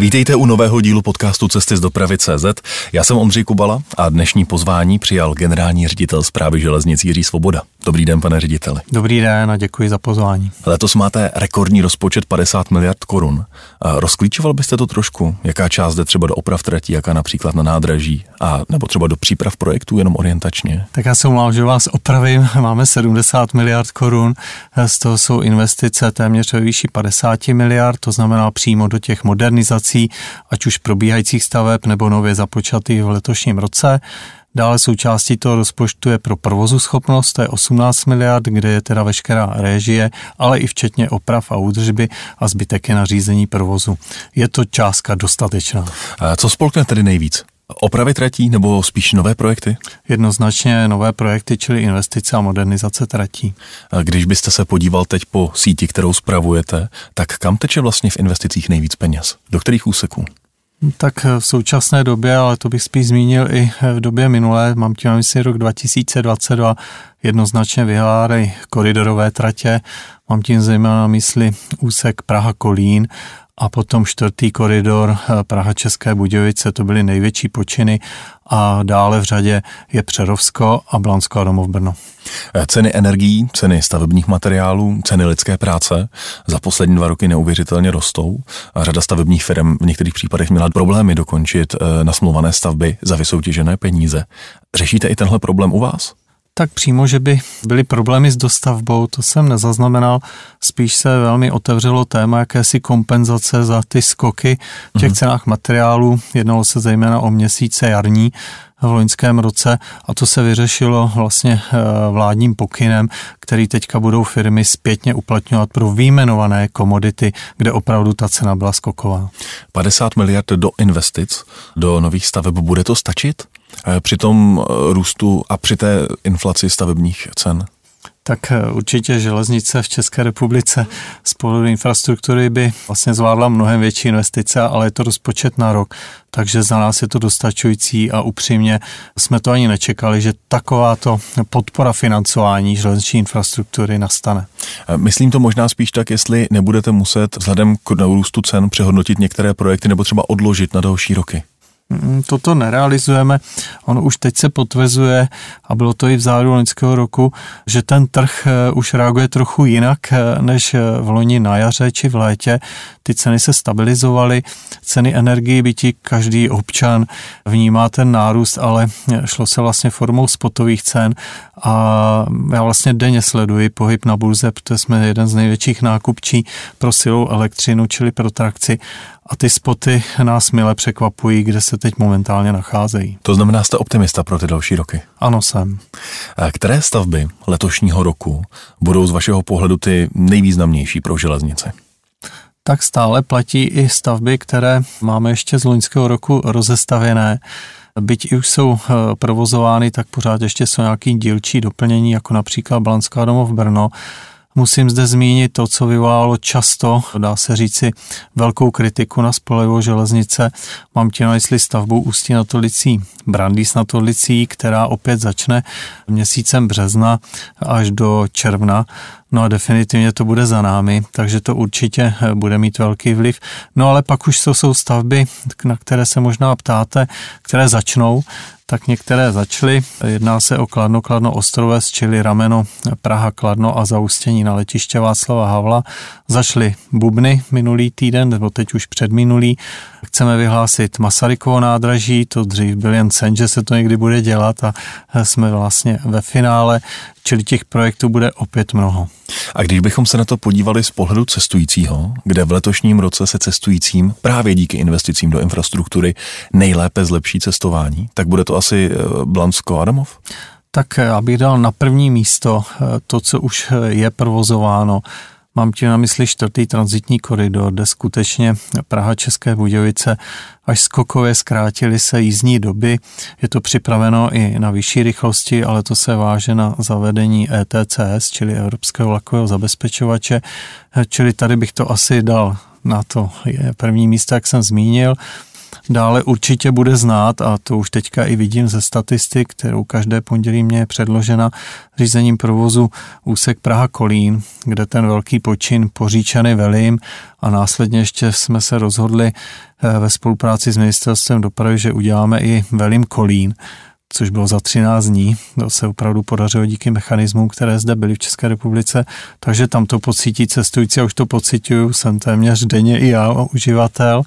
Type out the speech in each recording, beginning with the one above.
Vítejte u nového dílu podcastu Cesty z dopravy CZ. Já jsem Ondřej Kubala a dnešní pozvání přijal generální ředitel zprávy železnic Jiří Svoboda. Dobrý den, pane řediteli. Dobrý den a děkuji za pozvání. Letos máte rekordní rozpočet 50 miliard korun. Rozklíčoval byste to trošku? Jaká část jde třeba do oprav tratí, jaká například na nádraží, a nebo třeba do příprav projektů jenom orientačně? Tak já se omlám, že vás opravím. Máme 70 miliard korun, z toho jsou investice téměř ve výši 50 miliard, to znamená přímo do těch modernizací, ať už probíhajících staveb nebo nově započatých v letošním roce. Dále součástí toho rozpočtu je pro provozu schopnost, to je 18 miliard, kde je teda veškerá režie, ale i včetně oprav a údržby a zbytek je na řízení provozu. Je to částka dostatečná. A co spolkne tedy nejvíc? Opravy tratí nebo spíš nové projekty? Jednoznačně nové projekty, čili investice a modernizace tratí. Když byste se podíval teď po síti, kterou spravujete, tak kam teče vlastně v investicích nejvíc peněz? Do kterých úseků? Tak v současné době, ale to bych spíš zmínil i v době minulé, mám tím na mysli rok 2022, jednoznačně vyhládají koridorové tratě, mám tím zejména na mysli úsek Praha-Kolín a potom čtvrtý koridor eh, Praha-České Budějovice, to byly největší počiny a dále v řadě je Přerovsko a Blansko a domov Brno. Eh, ceny energií, ceny stavebních materiálů, ceny lidské práce za poslední dva roky neuvěřitelně rostou a řada stavebních firm v některých případech měla problémy dokončit eh, nasmluvané stavby za vysoutěžené peníze. Řešíte i tenhle problém u vás? Tak přímo, že by byly problémy s dostavbou, to jsem nezaznamenal. Spíš se velmi otevřelo téma jakési kompenzace za ty skoky v těch mm-hmm. cenách materiálů. Jednalo se zejména o měsíce jarní v loňském roce a to se vyřešilo vlastně eh, vládním pokynem, který teďka budou firmy zpětně uplatňovat pro výjmenované komodity, kde opravdu ta cena byla skoková. 50 miliard do investic, do nových staveb, bude to stačit? Eh, při tom eh, růstu a při té inflaci stavebních cen? tak eh, určitě železnice v České republice z pohledu infrastruktury by vlastně zvládla mnohem větší investice, ale je to rozpočet na rok, takže za nás je to dostačující a upřímně jsme to ani nečekali, že takováto podpora financování železniční infrastruktury nastane. Myslím to možná spíš tak, jestli nebudete muset vzhledem k růstu cen přehodnotit některé projekty nebo třeba odložit na další roky. Mm, toto nerealizujeme. On už teď se potvrzuje, a bylo to i v záru loňského roku, že ten trh eh, už reaguje trochu jinak eh, než eh, v loni na jaře či v létě. Ty ceny se stabilizovaly, ceny energii bytí každý občan vnímá ten nárůst, ale šlo se vlastně formou spotových cen a já vlastně denně sleduji pohyb na burze, protože jsme jeden z největších nákupčí pro silou elektřinu, čili pro trakci a ty spoty nás mile překvapují, kde se teď momentálně nacházejí. To znamená, jste optimista pro ty další roky? Ano, jsem. A které stavby letošního roku budou z vašeho pohledu ty nejvýznamnější pro železnice? Tak stále platí i stavby, které máme ještě z loňského roku rozestavěné. Byť i už jsou eh, provozovány, tak pořád ještě jsou nějaký dílčí doplnění, jako například Blanská domov Brno, Musím zde zmínit to, co vyvolalo často, dá se říci, velkou kritiku na spolevou železnice. Mám tě na mysli stavbu Ústí na Tolicí, Brandýs na Tolicí, která opět začne měsícem března až do června. No a definitivně to bude za námi, takže to určitě bude mít velký vliv. No ale pak už to jsou stavby, na které se možná ptáte, které začnou tak některé začaly. Jedná se o Kladno, Kladno Ostrovec, čili rameno Praha, Kladno a zaustění na letiště Václava Havla. Začaly Bubny minulý týden, nebo teď už předminulý. Chceme vyhlásit Masarykovo nádraží, to dřív byl jen sen, že se to někdy bude dělat a jsme vlastně ve finále, čili těch projektů bude opět mnoho. A když bychom se na to podívali z pohledu cestujícího, kde v letošním roce se cestujícím právě díky investicím do infrastruktury nejlépe zlepší cestování, tak bude to asi eh, Blansko Adamov? Tak eh, abych dal na první místo eh, to, co už je provozováno, Mám tím na mysli čtvrtý transitní koridor, kde skutečně Praha České Budějovice až skokově zkrátily se jízdní doby. Je to připraveno i na vyšší rychlosti, ale to se váže na zavedení ETCS, čili Evropského vlakového zabezpečovače. Čili tady bych to asi dal na to první místo, jak jsem zmínil. Dále určitě bude znát, a to už teďka i vidím ze statistik, kterou každé pondělí mě je předložena řízením provozu úsek Praha-Kolín, kde ten velký počin poříčany velím a následně ještě jsme se rozhodli eh, ve spolupráci s ministerstvem dopravy, že uděláme i velím Kolín, což bylo za 13 dní. To se opravdu podařilo díky mechanismům, které zde byly v České republice, takže tam to pocítí cestující a už to pocituju, jsem téměř denně i já uživatel.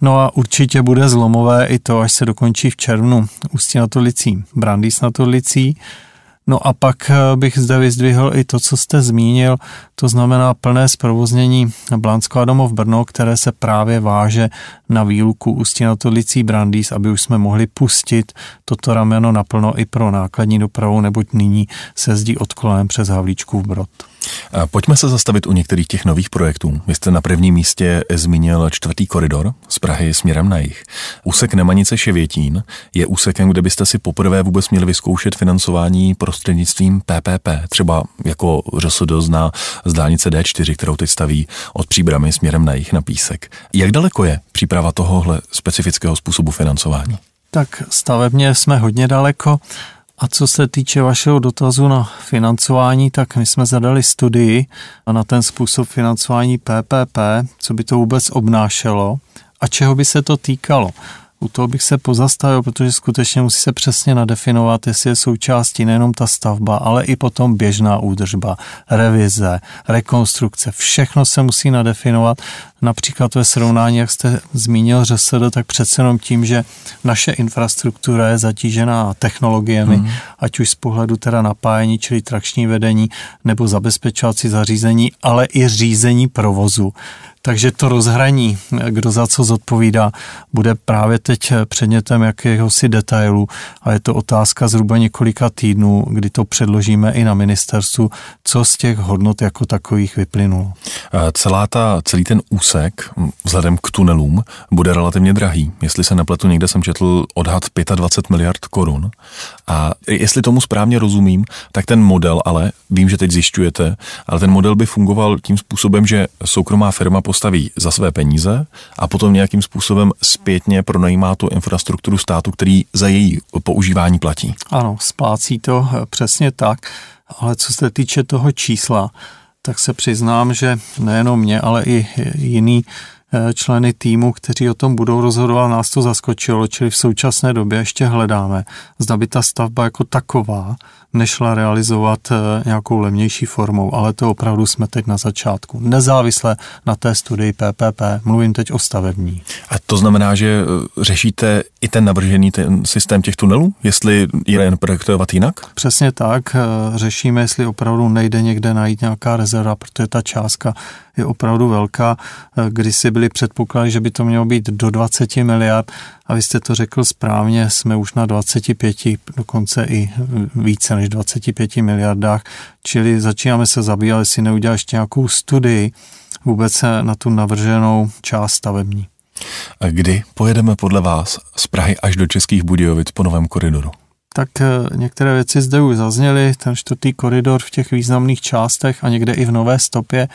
No a určitě bude zlomové i to, až se dokončí v červnu. Ústí nad Orlicí, Brandýs nad Orlicí, No a pak eh, bych zde vyzdvihl i to, co jste zmínil, to znamená plné zprovoznění Blánsko a domov Brno, které se právě váže na výluku. Ústí nad Orlicí Brandýs, aby už jsme mohli pustit toto rameno naplno i pro nákladní dopravu, neboť nyní se zdí odklonem přes Havlíčkův Brod. Pojďme se zastavit u některých těch nových projektů. Vy jste na prvním místě zmínil čtvrtý koridor z Prahy směrem na jih. Úsek Nemanice Ševětín je úsekem, kde byste si poprvé vůbec měli vyzkoušet financování prostřednictvím PPP, třeba jako ŘSD zná z dálnice D4, kterou teď staví od Příbramy směrem na jih na Písek. Jak daleko je příprava tohohle specifického způsobu financování? Tak stavebně jsme hodně daleko. A co se týče vašeho dotazu na financování, tak my jsme zadali studii na ten způsob financování PPP, co by to vůbec obnášelo a čeho by se to týkalo. U toho bych se pozastavil, protože skutečně musí se přesně nadefinovat, jestli je součástí nejenom ta stavba, ale i potom běžná údržba, revize, rekonstrukce. Všechno se musí nadefinovat. Například ve srovnání, jak jste zmínil ŘSD, tak přece jenom tím, že naše infrastruktura je zatížená technologiemi, hmm. ať už z pohledu teda napájení, čili trakční vedení, nebo zabezpečovací zařízení, ale i řízení provozu takže to rozhraní, kdo za co zodpovídá, bude právě teď předmětem jakéhosi detailu a je to otázka zhruba několika týdnů, kdy to předložíme i na ministerstvu, co z těch hodnot jako takových vyplynulo. Celá ta, celý ten úsek vzhledem k tunelům bude relativně drahý. Jestli se nepletu, někde jsem četl odhad 25 miliard korun. A jestli tomu správně rozumím, tak ten model ale, vím, že teď zjišťujete, ale ten model by fungoval tím způsobem, že soukromá firma postaví za své peníze a potom nějakým způsobem zpětně pronajímá tu infrastrukturu státu, který za její používání platí. Ano, splácí to eh, přesně tak, ale co se týče toho čísla, tak se přiznám, že nejenom mě, ale i jiný eh, členy týmu, kteří o tom budou rozhodovat, nás to zaskočilo, čili v současné době ještě hledáme, zda by ta stavba jako taková nešla realizovat eh, nějakou levnější formou, ale to opravdu jsme teď na začátku. Nezávisle na té studii PPP, mluvím teď o stavební. A to znamená, že eh, řešíte i ten navržený ten systém těch tunelů, jestli je jen projektovat jinak? Přesně tak, eh, řešíme, jestli opravdu nejde někde najít nějaká rezerva, protože ta částka je opravdu velká. Když si byli předpoklady, že by to mělo být do 20 miliard a vy jste to řekl správně, jsme už na 25, dokonce i více než 25 miliardách, čili začínáme se zabývat, jestli neudělat ještě nějakou studii vůbec na tu navrženou část stavební. A kdy pojedeme podle vás z Prahy až do Českých Budějovic po novém koridoru? Tak eh, některé věci zde už zazněly, ten čtvrtý koridor v těch významných částech a někde i v nové stopě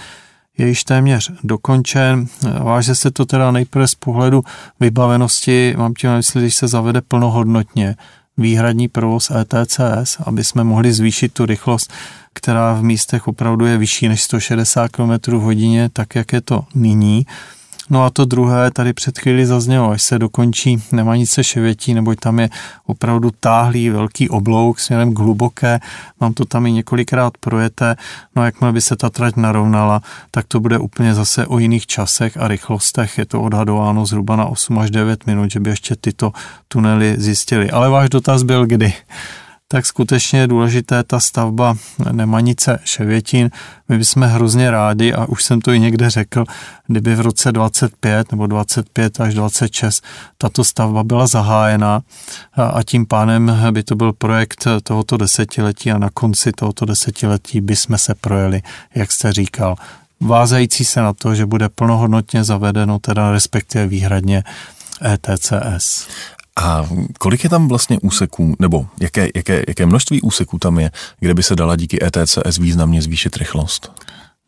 je již téměř dokončen. Váže se to teda nejprve z pohledu vybavenosti, mám tím na mysli, když se zavede plnohodnotně výhradní provoz ETCS, aby jsme mohli zvýšit tu rychlost, která v místech opravdu je vyšší než 160 km hodině, tak jak je to nyní. No a to druhé tady před chvíli zaznělo, až se dokončí Nemanice ševětí, neboť tam je opravdu táhlý velký oblouk směrem k hluboké, mám to tam i několikrát projete, no a jakmile by se ta trať narovnala, tak to bude úplně zase o jiných časech a rychlostech, je to odhadováno zhruba na 8 až 9 minut, že by ještě tyto tunely zjistili. Ale váš dotaz byl kdy? Tak skutečně je důležité ta stavba Nemanice Ševětín. My bychom hrozně rádi, a už jsem to i někde řekl, kdyby v roce 25 nebo 25 až 26 tato stavba byla zahájena a tím pánem by to byl projekt tohoto desetiletí a na konci tohoto desetiletí by jsme se projeli, jak jste říkal, vázající se na to, že bude plnohodnotně zavedeno, teda respektive výhradně ETCS. A kolik je tam vlastně úseků, nebo jaké, jaké, jaké množství úseků tam je, kde by se dala díky ETCS významně zvýšit rychlost?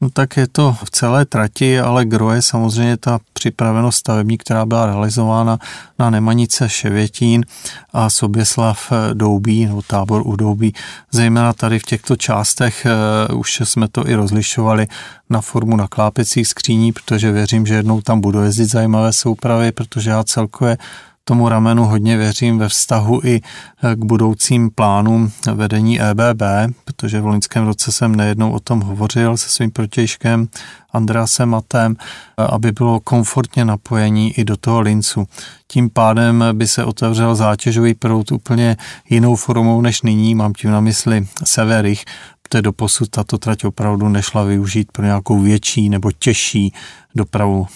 No tak je to v celé trati, ale gro je samozřejmě ta připravenost stavební, která byla realizována na Nemanice Ševětín a Soběslav Doubí, nebo tábor u Doubí. Zejména tady v těchto částech uh, už jsme to i rozlišovali na formu naklápěcích skříní, protože věřím, že jednou tam budou jezdit zajímavé soupravy, protože já celkově tomu ramenu hodně věřím ve vztahu i eh, k budoucím plánům vedení EBB, protože v loňském roce jsem nejednou o tom hovořil se svým protějškem Andreasem Matem, eh, aby bylo komfortně napojení i do toho lincu. Tím pádem by se otevřel zátěžový proud úplně jinou formou než nyní, mám tím na mysli Severich, protože doposud tato trať opravdu nešla využít pro nějakou větší nebo těžší dopravu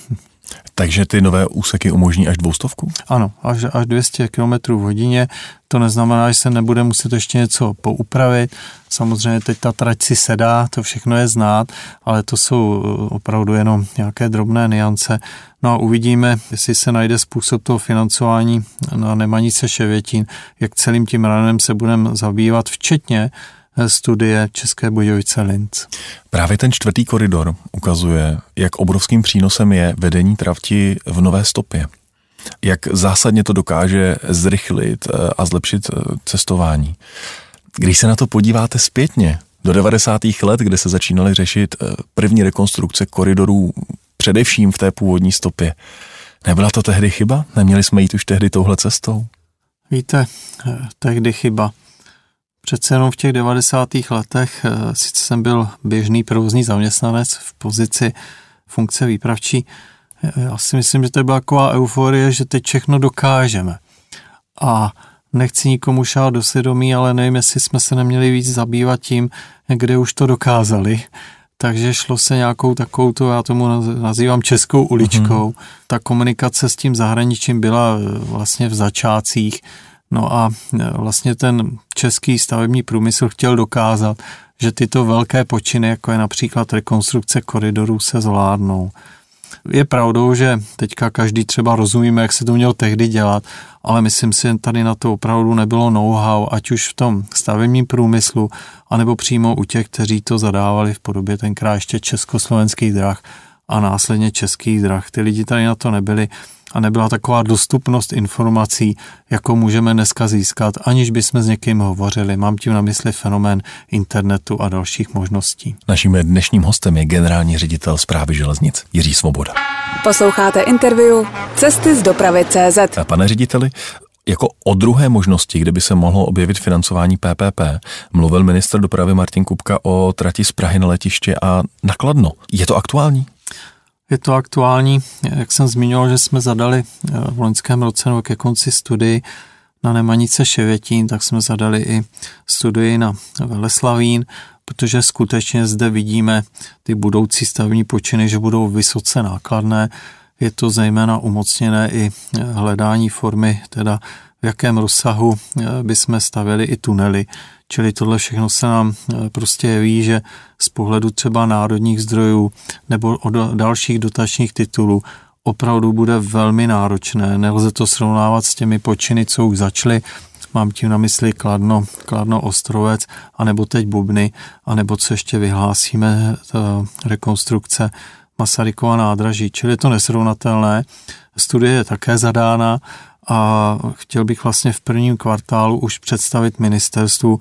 takže ty nové úseky umožní až dvoustovku? Ano, až, až 200 km v hodině. To neznamená, že se nebude muset ještě něco poupravit. Samozřejmě teď ta trať si sedá, to všechno je znát, ale to jsou eh, opravdu jenom nějaké drobné niance. No a uvidíme, jestli se najde způsob toho financování na Nemanice Ševětín, jak celým tím ranem se budeme zabývat, včetně studie České Budějovice Linz. Právě ten čtvrtý koridor ukazuje, jak obrovským přínosem je vedení travti v nové stopě. Jak zásadně to dokáže zrychlit eh, a zlepšit eh, cestování. Když se na to podíváte zpětně, do 90. let, kde se začínaly řešit eh, první rekonstrukce koridorů, především v té původní stopě, nebyla to tehdy chyba? Neměli jsme jít už tehdy touhle cestou? Víte, tehdy chyba. Přece jenom v těch 90. letech, eh, sice jsem byl běžný provozní zaměstnanec v pozici funkce výpravčí, eh, já si myslím, že to byla taková euforie, že teď všechno dokážeme. A nechci nikomu šát do svědomí, ale nevím, jestli jsme se neměli víc zabývat tím, kde už to dokázali. Takže šlo se nějakou takovou, to já tomu nazývám českou uličkou. Mm-hmm. Ta komunikace s tím zahraničím byla eh, vlastně v začátcích No a e, vlastně ten český stavební průmysl chtěl dokázat, že tyto velké počiny, jako je například rekonstrukce koridorů, se zvládnou. Je pravdou, že teďka každý třeba rozumíme, jak se to mělo tehdy dělat, ale myslím si, že tady na to opravdu nebylo know-how, ať už v tom stavebním průmyslu, anebo přímo u těch, kteří to zadávali v podobě tenkrát ještě československých drah a následně českých drah. Ty lidi tady na to nebyli a nebyla taková dostupnost informací, jako můžeme dneska získat, aniž bychom s někým hovořili. Mám tím na mysli fenomén internetu a dalších možností. Naším dnešním hostem je generální ředitel zprávy železnic Jiří Svoboda. Posloucháte interview Cesty z dopravy CZ. A pane řediteli, jako o druhé možnosti, kde by se mohlo objevit financování PPP, mluvil minister dopravy Martin Kupka o trati z Prahy na letiště a nakladno. Je to aktuální? Je to aktuální, jak jsem zmiňoval, že jsme zadali eh, v loňském roce nebo ke konci studii na Nemanice Ševětín, tak jsme zadali i studii na Veleslavín, protože skutečně zde vidíme ty budoucí stavní počiny, že budou vysoce nákladné. Je to zejména umocněné i eh, hledání formy, teda v jakém rozsahu eh, bychom stavili i tunely. Čili tohle všechno se nám eh, prostě jeví, že z pohledu třeba národních zdrojů nebo od dalších dotačních titulů opravdu bude velmi náročné. Nelze to srovnávat s těmi počiny, co už začaly. Mám tím na mysli Kladno, Kladno Ostrovec, anebo teď Bubny, anebo co ještě vyhlásíme, rekonstrukce Masarykova nádraží. Čili je to nesrovnatelné. Studie je také zadána a chtěl bych vlastně v prvním kvartálu už představit ministerstvu,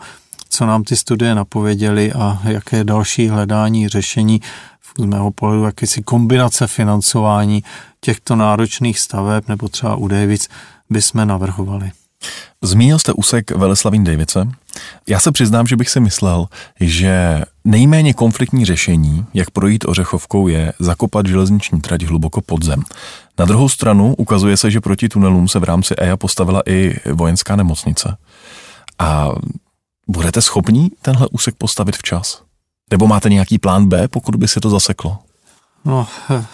co nám ty studie napověděly a jaké další hledání řešení z mého pohledu jakési kombinace financování těchto náročných staveb nebo třeba u Davids bychom navrhovali. Zmínil jste úsek Veleslavín Davice. Já se přiznám, že bych si myslel, že nejméně konfliktní řešení, jak projít Ořechovkou, je zakopat železniční trať hluboko pod zem. Na druhou stranu ukazuje se, že proti tunelům se v rámci EIA postavila i vojenská nemocnice. A budete schopni tenhle úsek postavit včas? Nebo máte nějaký plán B, pokud by se to zaseklo? No,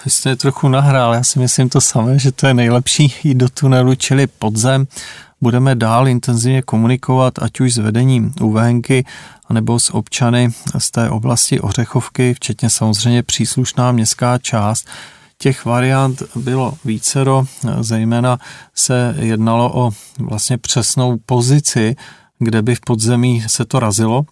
vy jste trochu nahrál, já si myslím to samé, že to je nejlepší jít do tunelu, čili podzem. Budeme dál intenzivně komunikovat, ať už s vedením UVNky, nebo s občany z té oblasti Ořechovky, včetně samozřejmě příslušná městská část. Těch variant bylo vícero, zejména se jednalo o vlastně přesnou pozici, kde by v podzemí se to razilo.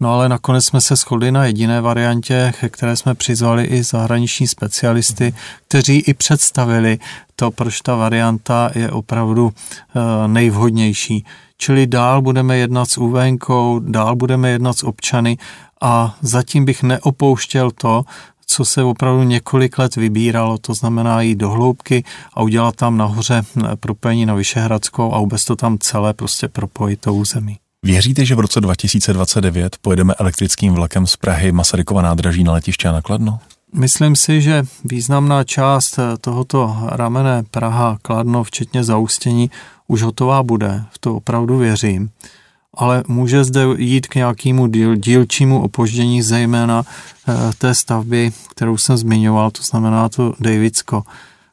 No ale nakonec jsme se shodli na jediné variantě, které jsme přizvali i zahraniční specialisty, kteří i představili to, proč ta varianta je opravdu eh, nejvhodnější. Čili dál budeme jednat s úvenkou, dál budeme jednat s občany a zatím bych neopouštěl to, co se opravdu několik let vybíralo, to znamená jít do hloubky a udělat tam nahoře eh, propojení na Vyšehradskou a vůbec to tam celé prostě propojit tou zemí. Věříte, že v roce 2029 pojedeme elektrickým vlakem z Prahy Masarykova nádraží na letiště a nakladno? Myslím si, že významná část eh, tohoto ramene Praha, Kladno, včetně zaústění, už hotová bude. V to opravdu věřím. Ale může zde jít k nějakému díl, dílčímu opoždění, zejména eh, té stavby, kterou jsem zmiňoval, to znamená to Davidsko.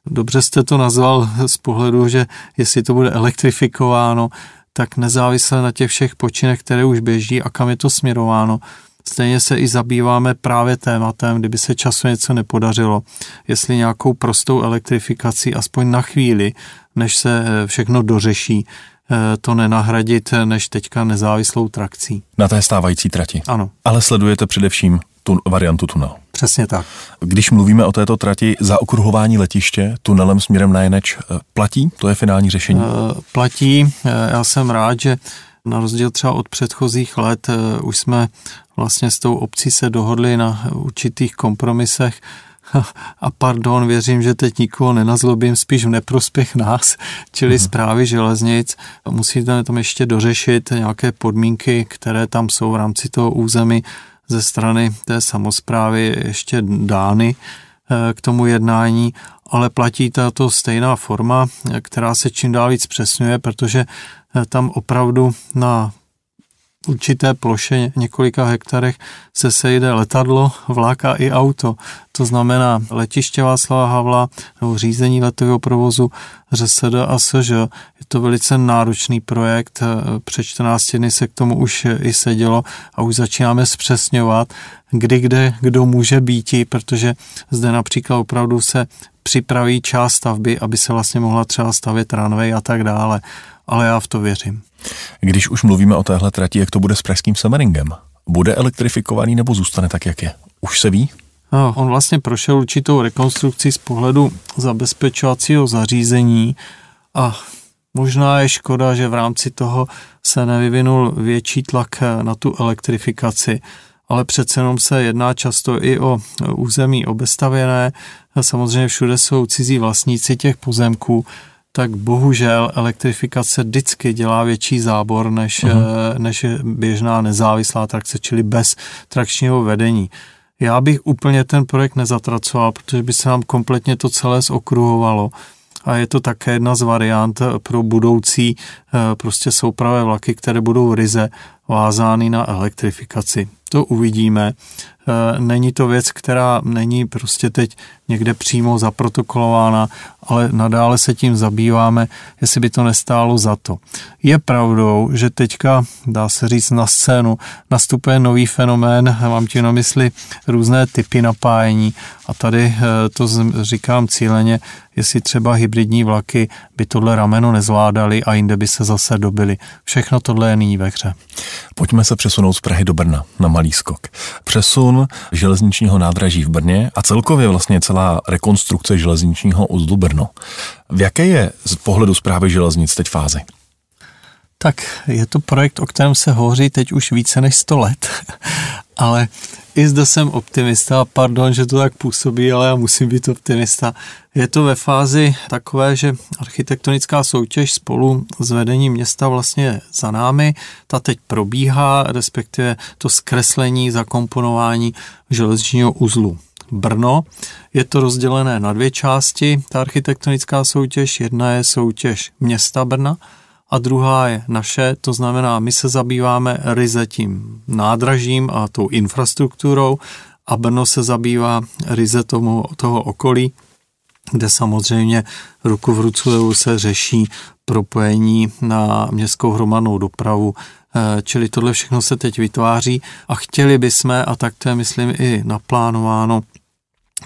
Dobře jste to nazval z pohledu, že jestli to bude elektrifikováno, tak nezávisle na těch všech počinech, které už běží a kam je to směrováno, Stejně se i zabýváme právě tématem, kdyby se času něco nepodařilo, jestli nějakou prostou elektrifikací aspoň na chvíli, než se eh, všechno dořeší, eh, to nenahradit než teďka nezávislou trakcí. Na té stávající trati? Ano. Ale sledujete především tu variantu tunel. Přesně tak. Když mluvíme o této trati, za okruhování letiště tunelem směrem na Jeneč eh, platí? To je finální řešení? Platí. Já jsem rád, že na rozdíl třeba od předchozích let už jsme vlastně s tou obcí se dohodli na určitých kompromisech a pardon, věřím, že teď nikoho nenazlobím, spíš v neprospěch nás, čili zprávy železnic. Musíte tam ještě dořešit nějaké podmínky, které tam jsou v rámci toho území ze strany té samozprávy ještě dány eh, k tomu jednání, ale platí tato stejná forma, která se čím dál víc přesňuje, protože eh, tam opravdu na určité ploše, několika hektarech, se sejde letadlo, vlak a i auto. To znamená letiště Václava Havla nebo řízení letového provozu ŘSD a SŽ. Je to velice náročný projekt. Před 14 dny se k tomu už i sedělo a už začínáme zpřesňovat, kdy kde kdo může být, protože zde například opravdu se připraví část stavby, aby se vlastně mohla třeba stavět ranvej a tak dále. Ale já v to věřím. Když už mluvíme o téhle trati, jak to bude s pražským Semmeringem? Bude elektrifikovaný nebo zůstane tak, jak je? Už se ví? No, on vlastně prošel určitou rekonstrukcí z pohledu zabezpečovacího zařízení a možná je škoda, že v rámci toho se nevyvinul větší tlak na tu elektrifikaci, ale přece jenom se jedná často i o území obestavěné. Samozřejmě všude jsou cizí vlastníci těch pozemků, tak bohužel elektrifikace vždycky dělá větší zábor než, uh-huh. než běžná nezávislá trakce, čili bez trakčního vedení. Já bych úplně ten projekt nezatracoval, protože by se nám kompletně to celé zokruhovalo a je to také jedna z variant pro budoucí eh, prostě soupravé vlaky, které budou ryze vázány na elektrifikaci. To uvidíme. Eh, není to věc, která není prostě teď někde přímo zaprotokolována, ale nadále se tím zabýváme, jestli by to nestálo za to. Je pravdou, že teďka, dá se říct, na scénu nastupuje nový fenomén, mám tím na mysli různé typy napájení a tady eh, to říkám cíleně, jestli třeba hybridní vlaky by tohle rameno nezvládali a jinde by se zase dobili. Všechno tohle je nyní ve hře. Pojďme se přesunout z Prahy do Brna na malý skok. Přesun železničního nádraží v Brně a celkově vlastně celá rekonstrukce železničního uzlu Brno. V jaké je z pohledu zprávy železnic teď fázi? Tak je to projekt, o kterém se hovoří teď už více než 100 let, ale i zde jsem optimista, pardon, že to tak působí, ale já musím být optimista. Je to ve fázi takové, že architektonická soutěž spolu s vedením města vlastně za námi, ta teď probíhá, respektive to zkreslení, zakomponování železničního uzlu. Brno. Je to rozdělené na dvě části, ta architektonická soutěž. Jedna je soutěž města Brna, a druhá je naše, to znamená, my se zabýváme ryze tím nádražím a tou infrastrukturou a Brno se zabývá ryze tomu, toho okolí, kde samozřejmě ruku v ruce se řeší propojení na městskou hromadnou dopravu, eh, čili tohle všechno se teď vytváří a chtěli bychom, a tak to je myslím i naplánováno,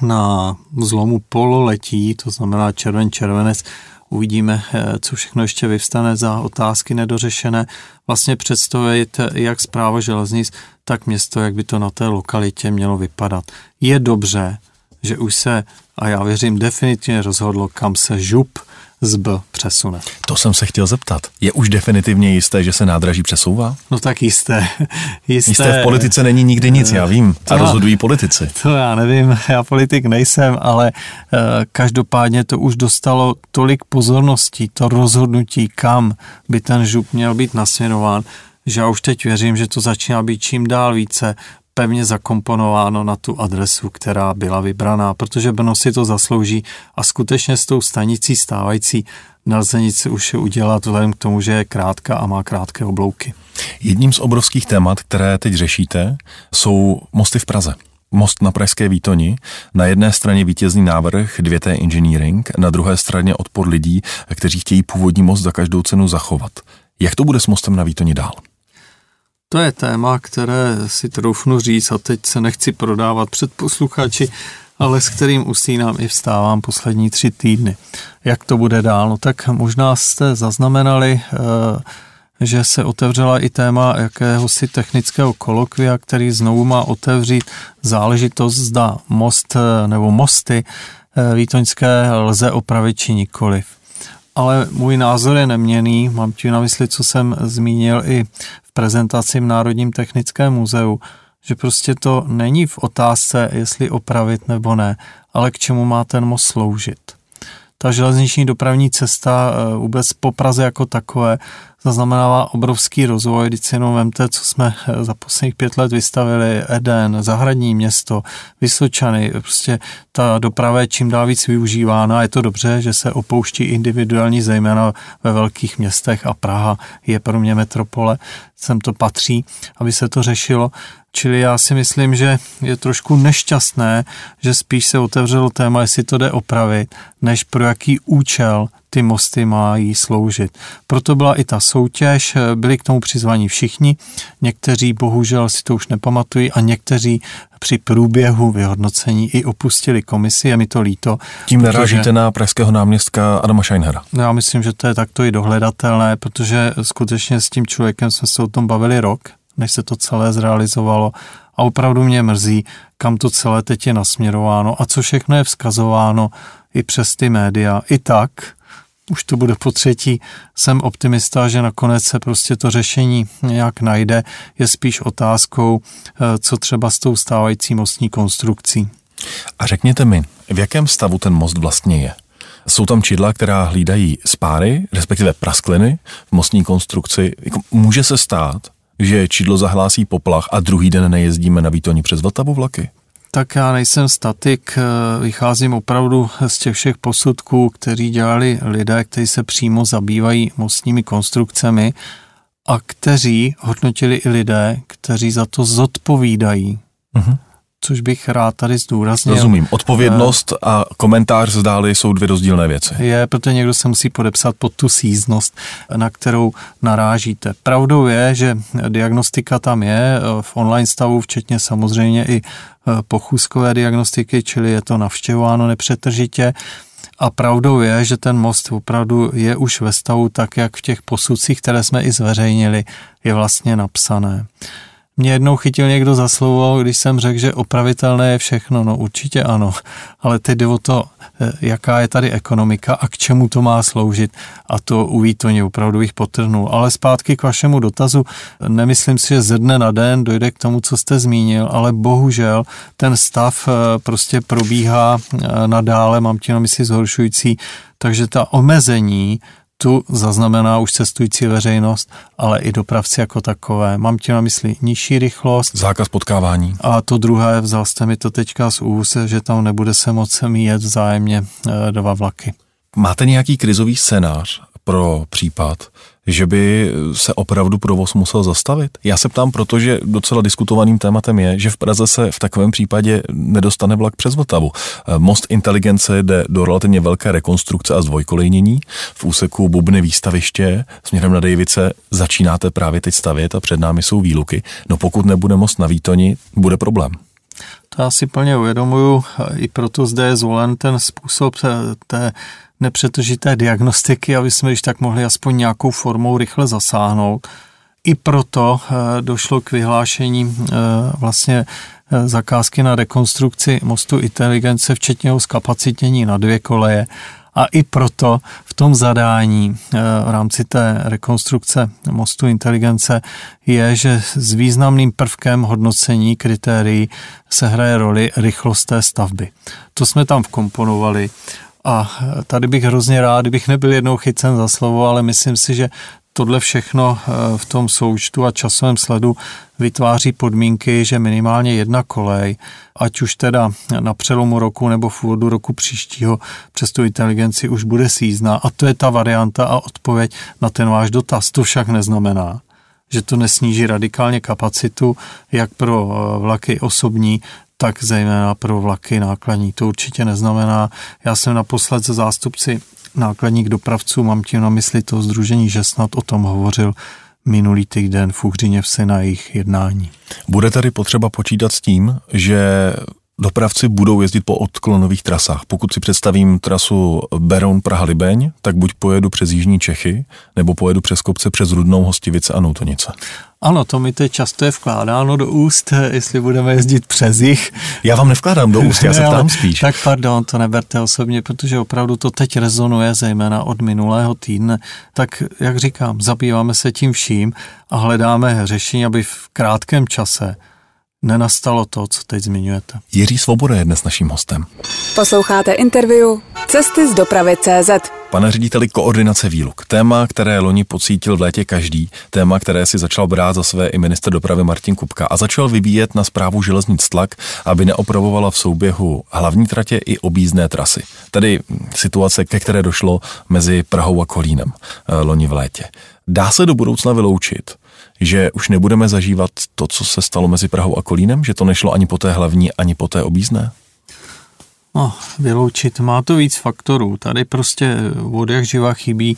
na zlomu pololetí, to znamená červen, červenec, Uvidíme, eh, co všechno ještě vyvstane za otázky nedořešené. Vlastně představit, jak zpráva železnic, tak město, jak by to na té lokalitě mělo vypadat. Je dobře, že už se, a já věřím, definitivně rozhodlo, kam se žup z B přesune. To jsem se chtěl zeptat. Je už definitivně jisté, že se nádraží přesouvá? No tak jisté. Jisté, jisté v politice není nikdy nic, já vím. A rozhodují politici. To já nevím, já politik nejsem, ale uh, každopádně to už dostalo tolik pozorností, to rozhodnutí, kam by ten žup měl být nasměrován, že já už teď věřím, že to začíná být čím dál více pevně zakomponováno na tu adresu, která byla vybraná, protože Brno si to zaslouží a skutečně s tou stanicí stávající nelze nic už udělat vzhledem k tomu, že je krátká a má krátké oblouky. Jedním z obrovských témat, které teď řešíte, jsou mosty v Praze. Most na Pražské výtoni, na jedné straně vítězný návrh 2T Engineering, na druhé straně odpor lidí, kteří chtějí původní most za každou cenu zachovat. Jak to bude s mostem na výtoni dál? To je téma, které si troufnu říct a teď se nechci prodávat před posluchači, ale s kterým usínám i vstávám poslední tři týdny. Jak to bude dál? No tak možná jste zaznamenali, eh, že se otevřela i téma jakéhosi technického kolokvia, který znovu má otevřít záležitost, zda most eh, nebo mosty eh, výtoňské lze opravit či nikoliv ale můj názor je neměný. Mám tím na mysli, co jsem zmínil i prezentaci v Národním technickém muzeu, že prostě to není v otázce, jestli opravit nebo ne, ale k čemu má ten most sloužit. Ta železniční dopravní cesta eh, vůbec po Praze jako takové zaznamenává obrovský rozvoj. Když si jenom vemte, co jsme eh, za posledních pět let vystavili, Eden, Zahradní město, Vysočany, prostě ta doprava je čím dál víc využívána. Je to dobře, že se opouští individuální, zejména ve velkých městech a Praha je pro mě metropole, sem to patří, aby se to řešilo. Čili já si myslím, že je trošku nešťastné, že spíš se otevřelo téma, jestli to jde opravit, než pro jaký účel ty mosty mají sloužit. Proto byla i ta soutěž, byli k tomu přizvaní všichni, někteří bohužel si to už nepamatují a někteří při průběhu vyhodnocení i opustili komisi, je mi to líto. Tím narážíte na pražského náměstka Adama Scheinhera. No, já myslím, že to je takto i dohledatelné, protože skutečně s tím člověkem jsme se o tom bavili rok, než se to celé zrealizovalo a opravdu mě mrzí, kam to celé teď je nasměrováno a co všechno je vzkazováno i přes ty média. I tak, už to bude po třetí, jsem optimista, že nakonec se prostě to řešení nějak najde. Je spíš otázkou, eh, co třeba s tou stávající mostní konstrukcí. A řekněte mi, v jakém stavu ten most vlastně je? Jsou tam čidla, která hlídají spáry, respektive praskliny v mostní konstrukci. Jako může se stát, že čidlo zahlásí poplach a druhý den nejezdíme na výtoni přes Vltavu vlaky? Tak já nejsem statik, eh, vycházím opravdu z těch všech posudků, který dělali lidé, kteří se přímo zabývají mostními konstrukcemi a kteří hodnotili i lidé, kteří za to zodpovídají. Uh-huh což bych rád tady zdůraznil. Rozumím. Odpovědnost a komentář zdáli jsou dvě rozdílné věci. Je, protože někdo se musí podepsat pod tu síznost, na kterou narážíte. Pravdou je, že diagnostika tam je eh, v online stavu, včetně samozřejmě i eh, pochůzkové diagnostiky, čili je to navštěvováno nepřetržitě. A pravdou je, že ten most opravdu je už ve stavu tak, jak v těch posudcích, které jsme i zveřejnili, je vlastně napsané. Mě jednou chytil někdo za slovo, když jsem řekl, že opravitelné je všechno. No určitě ano, ale teď jde o to, eh, jaká je tady ekonomika a k čemu to má sloužit. A to u Výtoně opravdu bych potrhnul. Ale zpátky k vašemu dotazu, nemyslím si, že ze dne na den dojde k tomu, co jste zmínil, ale bohužel ten stav eh, prostě probíhá eh, nadále, mám tím na mysli zhoršující, takže ta omezení tu zaznamená už cestující veřejnost, ale i dopravci jako takové. Mám tím na mysli nižší rychlost. Zákaz potkávání. A to druhé, vzal jste mi to teďka z úst, že tam nebude se moc jet vzájemně eh, dva vlaky. Máte nějaký krizový scénář pro případ, že by se opravdu provoz musel zastavit? Já se ptám, protože docela diskutovaným tématem je, že v Praze se v takovém případě nedostane vlak přes Vltavu. Most inteligence jde do relativně velké rekonstrukce a zdvojkolejnění. V úseku Bubny výstaviště směrem na Dejvice začínáte právě teď stavět a před námi jsou výluky. No pokud nebude most na Výtoni, bude problém. Já si plně uvědomuju, i proto zde je zvolen ten způsob té nepřetržité diagnostiky, aby jsme již tak mohli aspoň nějakou formou rychle zasáhnout. I proto eh, došlo k vyhlášení eh, vlastně eh, zakázky na rekonstrukci mostu inteligence, včetně jeho zkapacitnění na dvě koleje. A i proto v tom zadání v rámci té rekonstrukce mostu inteligence je, že s významným prvkem hodnocení kritérií se hraje roli rychlost té stavby. To jsme tam vkomponovali a tady bych hrozně rád, kdybych nebyl jednou chycen za slovo, ale myslím si, že tohle všechno eh, v tom součtu a časovém sledu vytváří podmínky, že minimálně jedna kolej, ať už teda na přelomu roku nebo v úvodu roku příštího přes tu inteligenci už bude sízná. A to je ta varianta a odpověď na ten váš dotaz. To však neznamená, že to nesníží radikálně kapacitu, jak pro eh, vlaky osobní, tak zejména pro vlaky nákladní. To určitě neznamená. Já jsem naposled se zástupci nákladních dopravců, mám tím na mysli to združení, že snad o tom hovořil minulý týden v Uhřiněvsi na jejich jednání. Bude tady potřeba počítat s tím, že dopravci budou jezdit po odklonových trasách. Pokud si představím trasu Beroun Praha Libeň, tak buď pojedu přes Jižní Čechy, nebo pojedu přes kopce přes Rudnou Hostivice a Noutonice. Ano, to mi teď často je vkládáno do úst, jestli budeme jezdit přes jich. Já vám nevkládám do úst, já se ptám spíš. Tak pardon, to neberte osobně, protože opravdu to teď rezonuje, zejména od minulého týdne. Tak, jak říkám, zabýváme se tím vším a hledáme řešení, aby v krátkém čase nenastalo to, co teď zmiňujete. Jiří Svoboda je dnes naším hostem. Posloucháte interview Cesty z dopravy CZ. Pane řediteli, koordinace výluk. Téma, které loni pocítil v létě každý, téma, které si začal brát za své i minister dopravy Martin Kupka a začal vyvíjet na zprávu železnic tlak, aby neopravovala v souběhu hlavní tratě i objízdné trasy. Tedy situace, ke které došlo mezi Prahou a Kolínem eh, loni v létě. Dá se do budoucna vyloučit, že už nebudeme zažívat to, co se stalo mezi Prahou a Kolínem, že to nešlo ani po té hlavní, ani po té objízdné? No, vyloučit má to víc faktorů. Tady prostě od jak živa chybí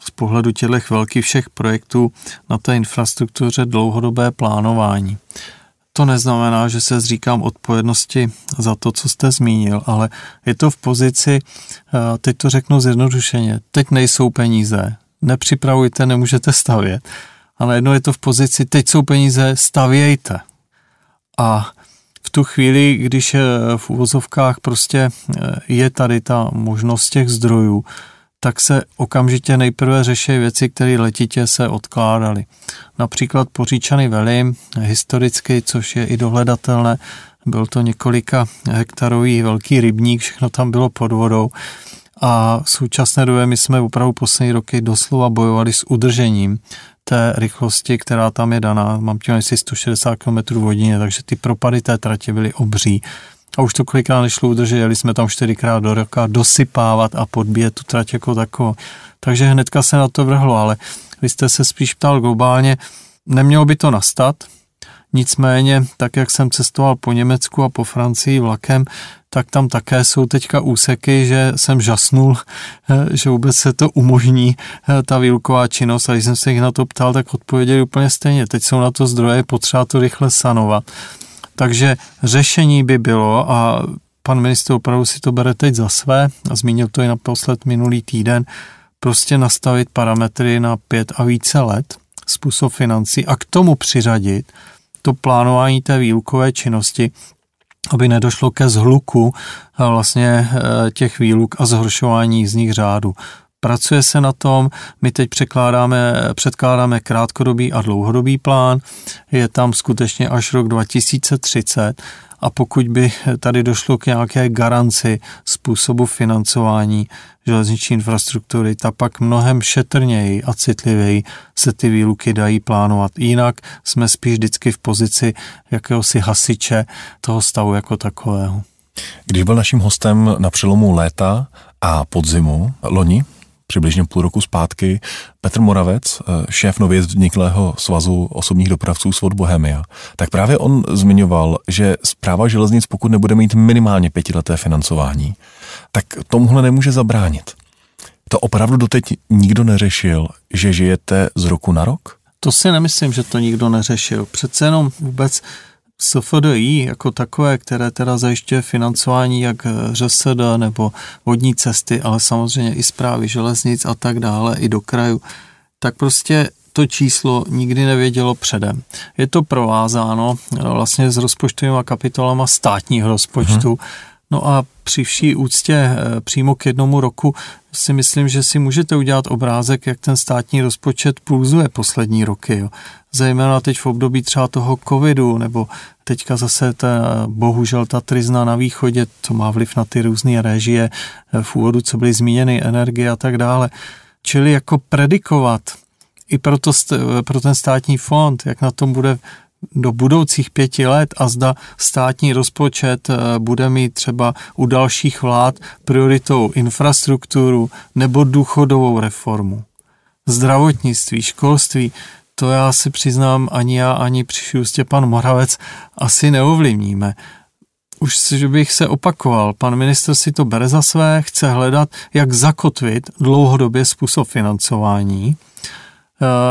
z pohledu těchto velkých všech projektů na té infrastruktuře dlouhodobé plánování. To neznamená, že se zříkám odpovědnosti za to, co jste zmínil, ale je to v pozici, eh, teď to řeknu zjednodušeně, teď nejsou peníze, nepřipravujte, nemůžete stavět ale jedno je to v pozici, teď jsou peníze, stavějte. A v tu chvíli, když v uvozovkách prostě eh, je tady ta možnost těch zdrojů, tak se okamžitě nejprve řeší věci, které letitě se odkládaly. Například poříčany Veli, historicky, což je i dohledatelné, byl to několika hektarový velký rybník, všechno tam bylo pod vodou. A v současné době my jsme opravdu poslední roky doslova bojovali s udržením té rychlosti, která tam je daná. Mám tím asi 160 km v hodině, takže ty propady té tratě byly obří. A už to kolikrát nešlo udržet, jeli jsme tam čtyřikrát do roka dosypávat a podbíjet tu trať jako takovou. Takže hnedka se na to vrhlo, ale vy jste se spíš ptal globálně, nemělo by to nastat, nicméně, tak jak jsem cestoval po Německu a po Francii vlakem, tak tam také jsou teďka úseky, že jsem žasnul, eh, že vůbec se to umožní, eh, ta výluková činnost. A když jsem se jich na to ptal, tak odpověděli úplně stejně. Teď jsou na to zdroje, potřeba to rychle sanovat. Takže řešení by bylo, a pan ministr opravdu si to bere teď za své, a zmínil to i naposled minulý týden, prostě nastavit parametry na pět a více let, způsob financí a k tomu přiřadit to plánování té výlukové činnosti, aby nedošlo ke zhluku eh, vlastně eh, těch výluk a zhoršování z nich řádu. Pracuje se na tom, my teď překládáme, předkládáme krátkodobý a dlouhodobý plán, je tam skutečně až rok 2030 a pokud by tady došlo k nějaké garanci způsobu financování železniční infrastruktury, tak pak mnohem šetrněji a citlivěji se ty výluky dají plánovat. Jinak jsme spíš vždycky v pozici jakéhosi hasiče toho stavu jako takového. Když byl naším hostem na přelomu léta a podzimu loni, přibližně půl roku zpátky Petr Moravec, eh, šéf nově vzniklého svazu osobních dopravců Svod Bohemia, tak právě on zmiňoval, že zpráva železnic, pokud nebude mít minimálně pětileté financování, tak tomuhle nemůže zabránit. To opravdu doteď nikdo neřešil, že žijete z roku na rok? To si nemyslím, že to nikdo neřešil. Přece jenom vůbec SFDI jako takové, které teda zajišťuje financování jak ŘSD nebo vodní cesty, ale samozřejmě i zprávy železnic a tak dále, i do kraju, tak prostě to číslo nikdy nevědělo předem. Je to provázáno vlastně s rozpočtovými kapitolama státního rozpočtu, hmm. No a při vší úctě eh, přímo k jednomu roku si myslím, že si můžete udělat obrázek, jak ten státní rozpočet pulzuje poslední roky. Jo. Zejména teď v období třeba toho covidu, nebo teďka zase ta, bohužel ta trizna na východě, to má vliv na ty různé režie eh, v úvodu, co byly zmíněny, energie a tak dále. Čili jako predikovat i pro, to, pro ten státní fond, jak na tom bude do budoucích pěti let a zda státní rozpočet eh, bude mít třeba u dalších vlád prioritou infrastrukturu nebo důchodovou reformu. Zdravotnictví, školství, to já si přiznám, ani já, ani přišel Stěpan Moravec asi neovlivníme. Už bych se opakoval, pan minister si to bere za své, chce hledat, jak zakotvit dlouhodobě způsob financování –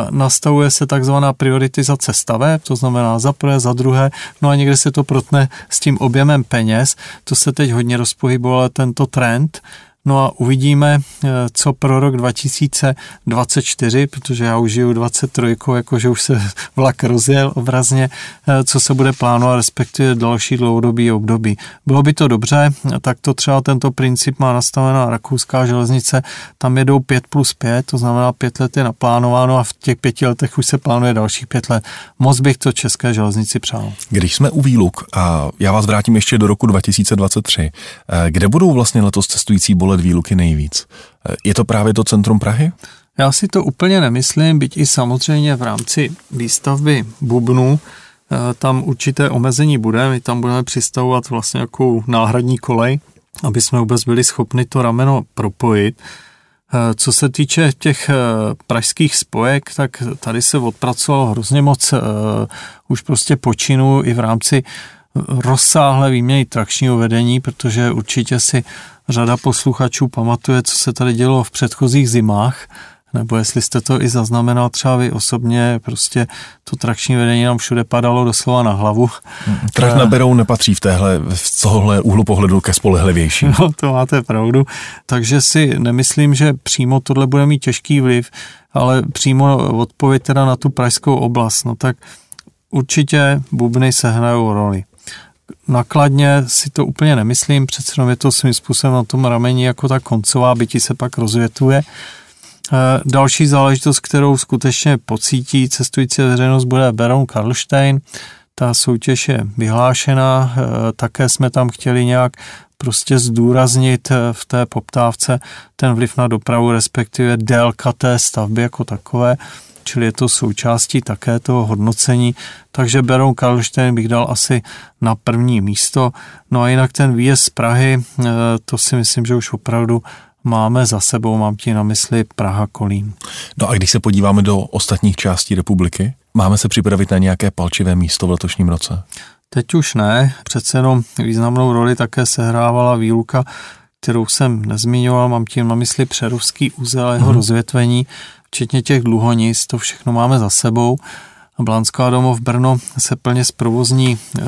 nastavuje se takzvaná prioritizace staveb, to znamená za prvé, za druhé, no a někde se to protne s tím objemem peněz, to se teď hodně rozpohyboval tento trend, No a uvidíme, eh, co pro rok 2024, protože já už žiju 23, jakože už se vlak rozjel obrazně, eh, co se bude plánovat, respektive další dlouhodobý období. Bylo by to dobře, tak to třeba tento princip má nastavená rakouská železnice, tam jedou 5 plus 5, to znamená 5 let je naplánováno a v těch pěti letech už se plánuje dalších 5 let. Moc bych to české železnici přál. Když jsme u výluk, a já vás vrátím ještě do roku 2023, eh, kde budou vlastně letos cestující bolet bavit výluky nejvíc. Je to právě to centrum Prahy? Já si to úplně nemyslím, byť i samozřejmě v rámci výstavby Bubnu eh, tam určité omezení bude, my tam budeme přistavovat vlastně jako náhradní kolej, aby jsme vůbec byli schopni to rameno propojit. Eh, co se týče těch eh, pražských spojek, tak tady se odpracovalo hrozně moc už prostě počinu i v rámci rozsáhlé výměny trakčního vedení, protože určitě si řada posluchačů pamatuje, co se tady dělo v předchozích zimách, nebo jestli jste to i zaznamenal třeba vy osobně, prostě to trakční vedení nám všude padalo doslova na hlavu. Trach na Berou nepatří v téhle, v tohle úhlu pohledu ke spolehlivější. No, to máte pravdu. Takže si nemyslím, že přímo tohle bude mít těžký vliv, ale přímo odpověď teda na tu pražskou oblast, no tak určitě bubny sehnajou roli nakladně si to úplně nemyslím, přece jenom je to svým způsobem na tom rameni jako ta koncová, bytí se pak rozvětuje. E, další záležitost, kterou skutečně pocítí cestující veřejnost, bude Baron Karlstein. Ta soutěž je vyhlášena, e, také jsme tam chtěli nějak prostě zdůraznit e, v té poptávce ten vliv na dopravu, respektive délka té stavby jako takové čili je to součástí také toho hodnocení, takže Baron Karlštejn bych dal asi na první místo. No a jinak ten výjezd z Prahy, eh, to si myslím, že už opravdu máme za sebou, mám ti na mysli Praha Kolín. No a když se podíváme do ostatních částí republiky, máme se připravit na nějaké palčivé místo v letošním roce? Teď už ne, přece jenom významnou roli také sehrávala výluka, kterou jsem nezmiňoval, mám tím na mysli Přerovský úzel a jeho hmm. rozvětvení, včetně těch dluhonic, to všechno máme za sebou. Blanská domov Brno se plně zprovozní, eh,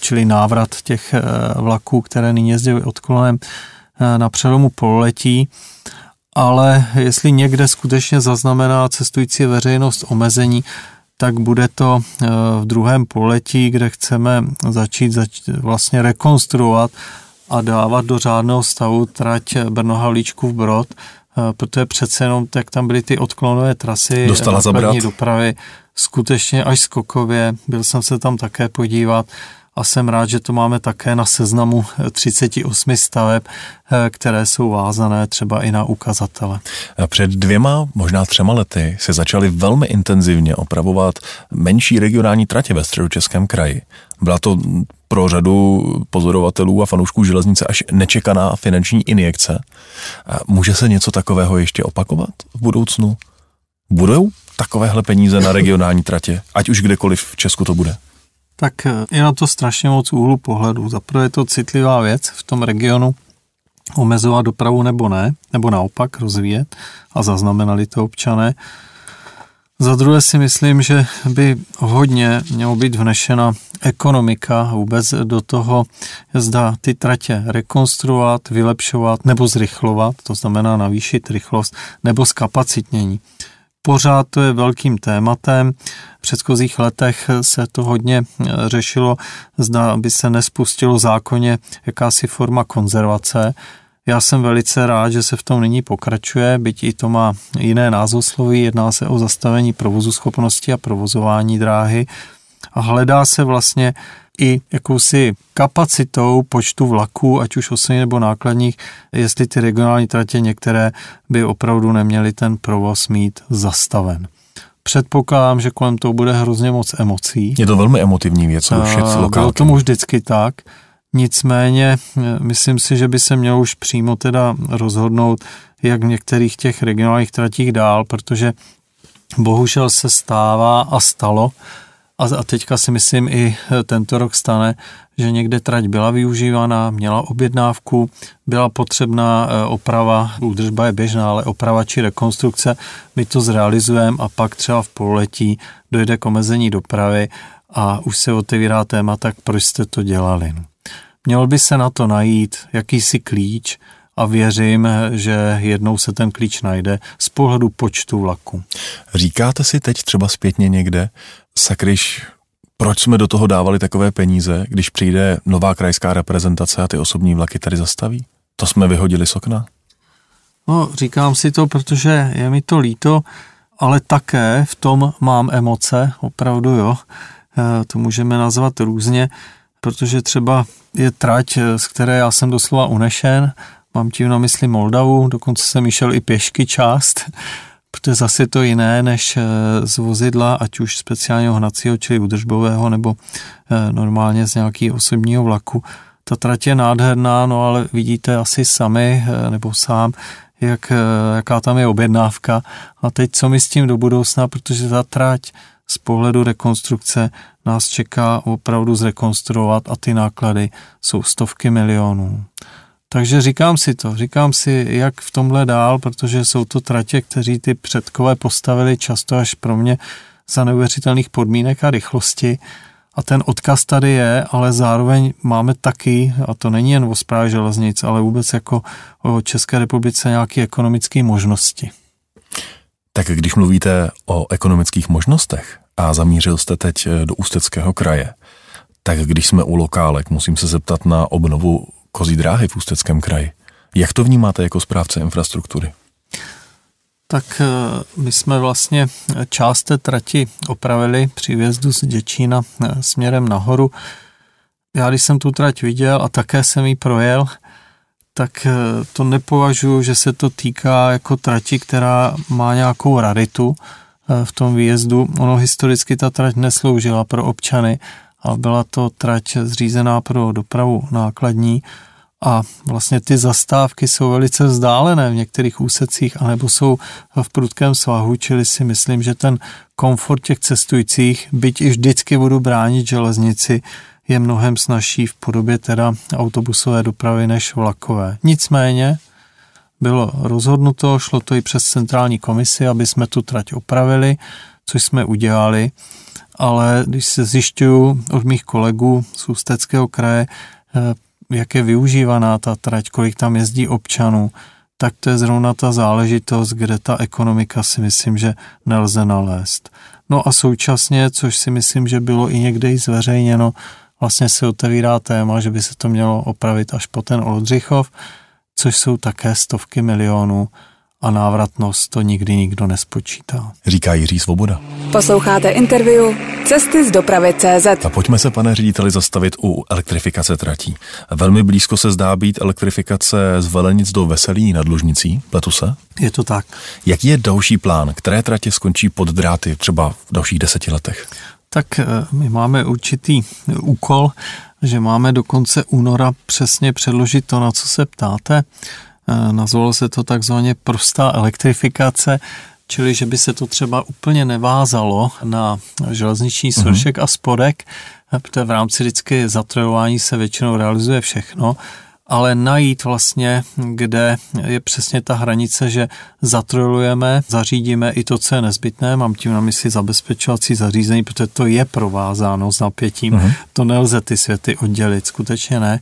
čili návrat těch eh, vlaků, které nyní jezdí odklonem eh, na přelomu pololetí. Ale jestli někde skutečně zaznamená cestující veřejnost omezení, tak bude to v druhém poletí, kde chceme začít zač- vlastně rekonstruovat a dávat do řádného stavu trať Brno-Havlíčku v Brod, protože přece jenom, tak tam byly ty odklonové trasy Dostala zabrat. dopravy, skutečně až skokově, byl jsem se tam také podívat a jsem rád, že to máme také na seznamu 38 staveb, eh, které jsou vázané třeba i na ukazatele. Před dvěma, možná třema lety se začaly velmi intenzivně opravovat menší regionální tratě ve středočeském kraji. Byla to pro řadu pozorovatelů a fanoušků železnice až nečekaná finanční injekce. Může se něco takového ještě opakovat v budoucnu? Budou takovéhle peníze na regionální tratě, ať už kdekoliv v Česku to bude? Tak eh, je na to strašně moc úhlu pohledu. Zaprvé je to citlivá věc v tom regionu, omezovat dopravu nebo ne, nebo naopak rozvíjet a zaznamenali to občané. Za druhé si myslím, že by hodně mělo být vnešena ekonomika vůbec do toho, zda ty tratě rekonstruovat, vylepšovat nebo zrychlovat, to znamená navýšit rychlost, nebo zkapacitnění. Pořád to je velkým tématem. V předchozích letech se to hodně řešilo, zda by se nespustilo zákonně jakási forma konzervace, já jsem velice rád, že se v tom nyní pokračuje, byť i to má jiné názvosloví, jedná se o zastavení provozu schopnosti a provozování dráhy a hledá se vlastně i jakousi kapacitou počtu vlaků, ať už osobních nebo nákladních, jestli ty regionální tratě některé by opravdu neměly ten provoz mít zastaven. Předpokládám, že kolem toho bude hrozně moc emocí. Je to velmi emotivní věc rušit lokálky. Bylo tomu vždycky tak. Nicméně eh, myslím si, že by se mělo už přímo teda rozhodnout, jak v některých těch regionálních tratích dál, protože bohužel se stává a stalo, a teďka si myslím i eh, tento rok stane, že někde trať byla využívaná, měla objednávku, byla potřebná eh, oprava, údržba je běžná, ale oprava či rekonstrukce, my to zrealizujeme a pak třeba v pololetí dojde k omezení dopravy a už se otevírá téma, tak proč jste to dělali. Měl by se na to najít jakýsi klíč a věřím, že jednou se ten klíč najde z pohledu počtu vlaku. Říkáte si teď třeba zpětně někde, sakryš, proč jsme do toho dávali takové peníze, když přijde nová krajská reprezentace a ty osobní vlaky tady zastaví? To jsme vyhodili z okna? No, říkám si to, protože je mi to líto, ale také v tom mám emoce, opravdu jo. Eh, to můžeme nazvat různě protože třeba je trať, z které já jsem doslova unešen, mám tím na mysli Moldavu, dokonce jsem išel i pěšky část, protože zase to jiné než eh, z vozidla, ať už speciálního hnacího, čili udržbového, nebo eh, normálně z nějakého osobního vlaku. Ta trať je nádherná, no ale vidíte asi sami, eh, nebo sám, jak, jaká tam je objednávka. A teď co mi s tím do budoucna, protože ta trať z pohledu rekonstrukce nás čeká opravdu zrekonstruovat a ty náklady jsou stovky milionů. Takže říkám si to, říkám si, jak v tomhle dál, protože jsou to tratě, kteří ty předkové postavili často až pro mě za neuvěřitelných podmínek a rychlosti. A ten odkaz tady je, ale zároveň máme taky, a to není jen o zprávě železnic, ale vůbec jako o České republice nějaké ekonomické možnosti. Tak když mluvíte o ekonomických možnostech a zamířil jste teď eh, do Ústeckého kraje, tak když jsme u lokálek, musím se zeptat na obnovu kozí dráhy v Ústeckém kraji. Jak to vnímáte jako správce infrastruktury? Tak eh, my jsme vlastně část té trati opravili při vjezdu z Děčína eh, směrem nahoru. Já když jsem tu trať viděl a také jsem ji projel, tak eh, to nepovažuji, že se to týká jako trati, která má nějakou raritu eh, v tom výjezdu. Ono historicky ta trať nesloužila pro občany, ale byla to trať zřízená pro dopravu nákladní a vlastně ty zastávky jsou velice vzdálené v některých úsecích, anebo jsou v prudkém svahu, čili si myslím, že ten komfort těch cestujících, byť i vždycky budu bránit železnici, je mnohem snažší v podobě teda autobusové dopravy než vlakové. Nicméně bylo rozhodnuto, šlo to i přes centrální komisi, aby jsme tu trať opravili, což jsme udělali, ale když se zjišťuju od mých kolegů z Ústeckého kraje, eh, jak je využívaná ta trať, kolik tam jezdí občanů, tak to je zrovna ta záležitost, kde ta ekonomika si myslím, že nelze nalézt. No a současně, což si myslím, že bylo i někde i zveřejněno, vlastně se otevírá téma, že by se to mělo opravit až po ten Oldřichov, což jsou také stovky milionů a návratnost to nikdy nikdo nespočítá. Říká Jiří Svoboda. Posloucháte interview Cesty z dopravy CZ. A pojďme se, pane řediteli, zastavit u elektrifikace tratí. Velmi blízko se zdá být elektrifikace z Velenic do Veselí nad Lužnicí, pletu se? Je to tak. Jaký je další plán? Které tratě skončí pod dráty třeba v dalších deseti letech? Tak eh, my máme určitý úkol, že máme do konce února přesně předložit to, na co se ptáte. Eh, nazvalo se to takzvaně prostá elektrifikace, čili že by se to třeba úplně nevázalo na železniční mhm. svršek uh-huh. a spodek, protože v rámci vždycky zatrojování se většinou realizuje všechno, ale najít vlastně, kde je přesně ta hranice, že zatrolujeme, zařídíme i to, co je nezbytné, mám tím na mysli zabezpečovací zařízení, protože to je provázáno s napětím, uh-huh. to nelze ty světy oddělit, skutečně ne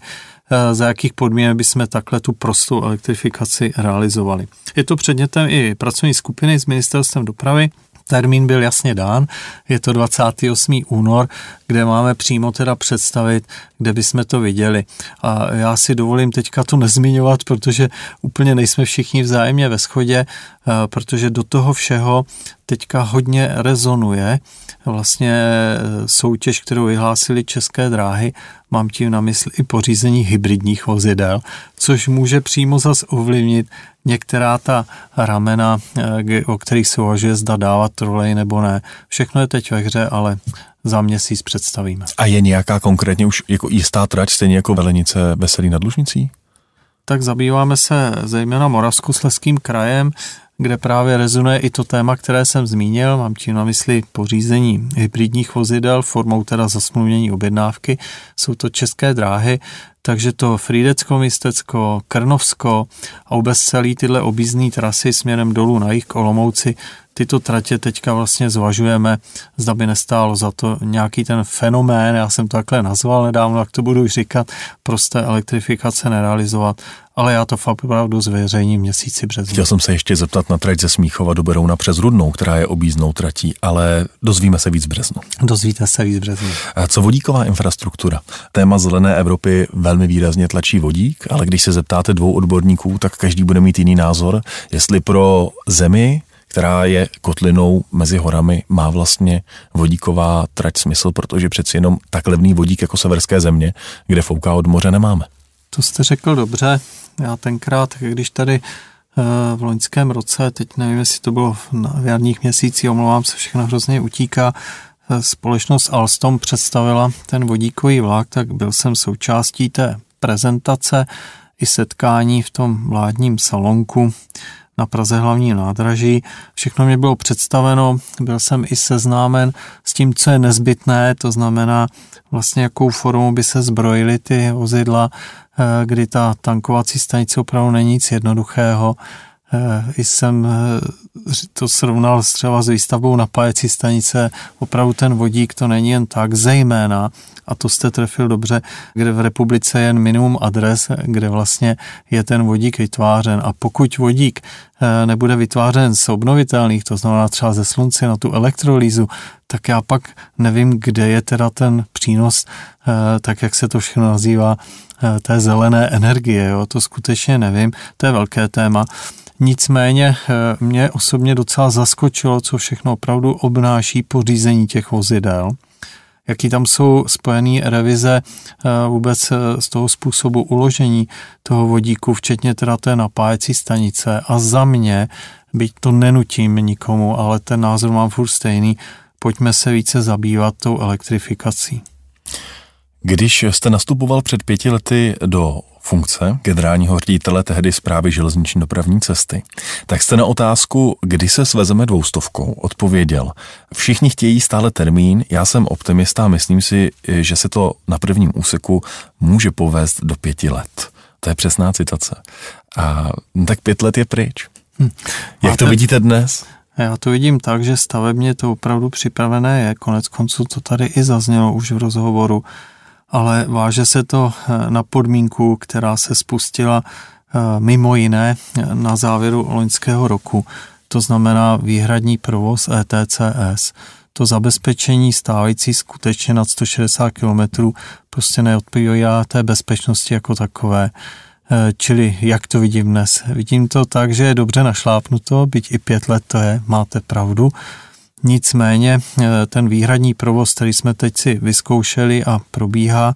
eh, za jakých podmínek bychom takhle tu prostou elektrifikaci realizovali. Je to předmětem i pracovní skupiny s ministerstvem dopravy, termín byl jasně dán, je to 28. únor, kde máme přímo teda představit, kde bychom to viděli. A já si dovolím teďka to nezmiňovat, protože úplně nejsme všichni vzájemně ve schodě, eh, protože do toho všeho teďka hodně rezonuje vlastně eh, soutěž, kterou vyhlásili České dráhy, mám tím na mysli i pořízení hybridních vozidel, což může přímo zas ovlivnit některá ta ramena, eh, o kterých se uvažuje, zda dávat trolej nebo ne. Všechno je teď ve hře, ale za měsíc představíme. A je nějaká konkrétně už jako jistá trať, stejně jako Velenice Veselý nad Lužnicí? Tak zabýváme se zejména Moravskosleským krajem, kde právě rezonuje i to téma, které jsem zmínil, mám tím na mysli pořízení hybridních vozidel formou teda zasmluvnění objednávky. Jsou to české dráhy, takže to Frídecko, Mistecko, Krnovsko a vůbec celý tyhle obízný trasy směrem dolů na jich k Olomouci, tyto tratě teďka vlastně zvažujeme, zda by nestálo za to nějaký ten fenomén, já jsem to takhle nazval nedávno, jak to budu říkat, prosté elektrifikace nerealizovat, ale já to fakt opravdu zveřejním měsíci březnu. Chtěl jsem se ještě zeptat na trať ze Smíchova do Berouna přes Rudnou, která je obíznou tratí, ale dozvíme se víc v březnu. Dozvíte se víc v březnu. A co vodíková infrastruktura? Téma zelené Evropy velmi výrazně tlačí vodík, ale když se zeptáte dvou odborníků, tak každý bude mít jiný názor, jestli pro zemi která je kotlinou mezi horami, má vlastně vodíková trať smysl, protože přeci jenom tak levný vodík jako severské země, kde fouká od moře, nemáme. To jste řekl dobře. Já tenkrát, když tady eh, v loňském roce, teď nevím, jestli to bylo v jarních měsících, omlouvám se, všechno hrozně utíká, eh, společnost Alstom představila ten vodíkový vlak, tak byl jsem součástí té prezentace i setkání v tom vládním salonku na Praze hlavní nádraží. Všechno mě bylo představeno, byl jsem i seznámen s tím, co je nezbytné, to znamená vlastně jakou formou by se zbrojily ty vozidla, eh, kdy ta tankovací stanice opravdu není nic jednoduchého. Eh, jsem eh, to srovnal třeba s výstavbou napájecí stanice, opravdu ten vodík to není jen tak, zejména a to jste trefil dobře, kde v republice je jen minimum adres, kde vlastně je ten vodík vytvářen. A pokud vodík eh, nebude vytvářen z obnovitelných, to znamená třeba ze slunce na tu elektrolýzu, tak já pak nevím, kde je teda ten přínos, tak jak se to všechno nazývá, té zelené energie. Jo? To skutečně nevím, to je velké téma. Nicméně mě osobně docela zaskočilo, co všechno opravdu obnáší pořízení těch vozidel jaký tam jsou spojené revize eh, vůbec eh, z toho způsobu uložení toho vodíku, včetně teda té napájecí stanice. A za mě, byť to nenutím nikomu, ale ten názor mám furt stejný, pojďme se více zabývat tou elektrifikací. Když jste nastupoval před pěti lety do funkce generálního ředitele tehdy zprávy železniční dopravní cesty, tak jste na otázku, kdy se svezeme dvoustovkou, odpověděl. Všichni chtějí stále termín, já jsem optimista a myslím si, že se to na prvním úseku může povést do pěti let. To je přesná citace. A tak pět let je pryč. Hm. Jak Máte... to vidíte dnes? Já to vidím tak, že stavebně to opravdu připravené je. Konec konců to tady i zaznělo už v rozhovoru ale váže se to eh, na podmínku, která se spustila eh, mimo jiné eh, na závěru loňského roku. To znamená výhradní provoz ETCS. To zabezpečení stávající skutečně nad 160 km prostě neodpovídá té bezpečnosti jako takové. Čili jak to vidím dnes? Vidím to tak, že je dobře našlápnuto, byť i pět let to je, máte pravdu, Nicméně eh, ten výhradní provoz, který jsme teď si vyzkoušeli a probíhá,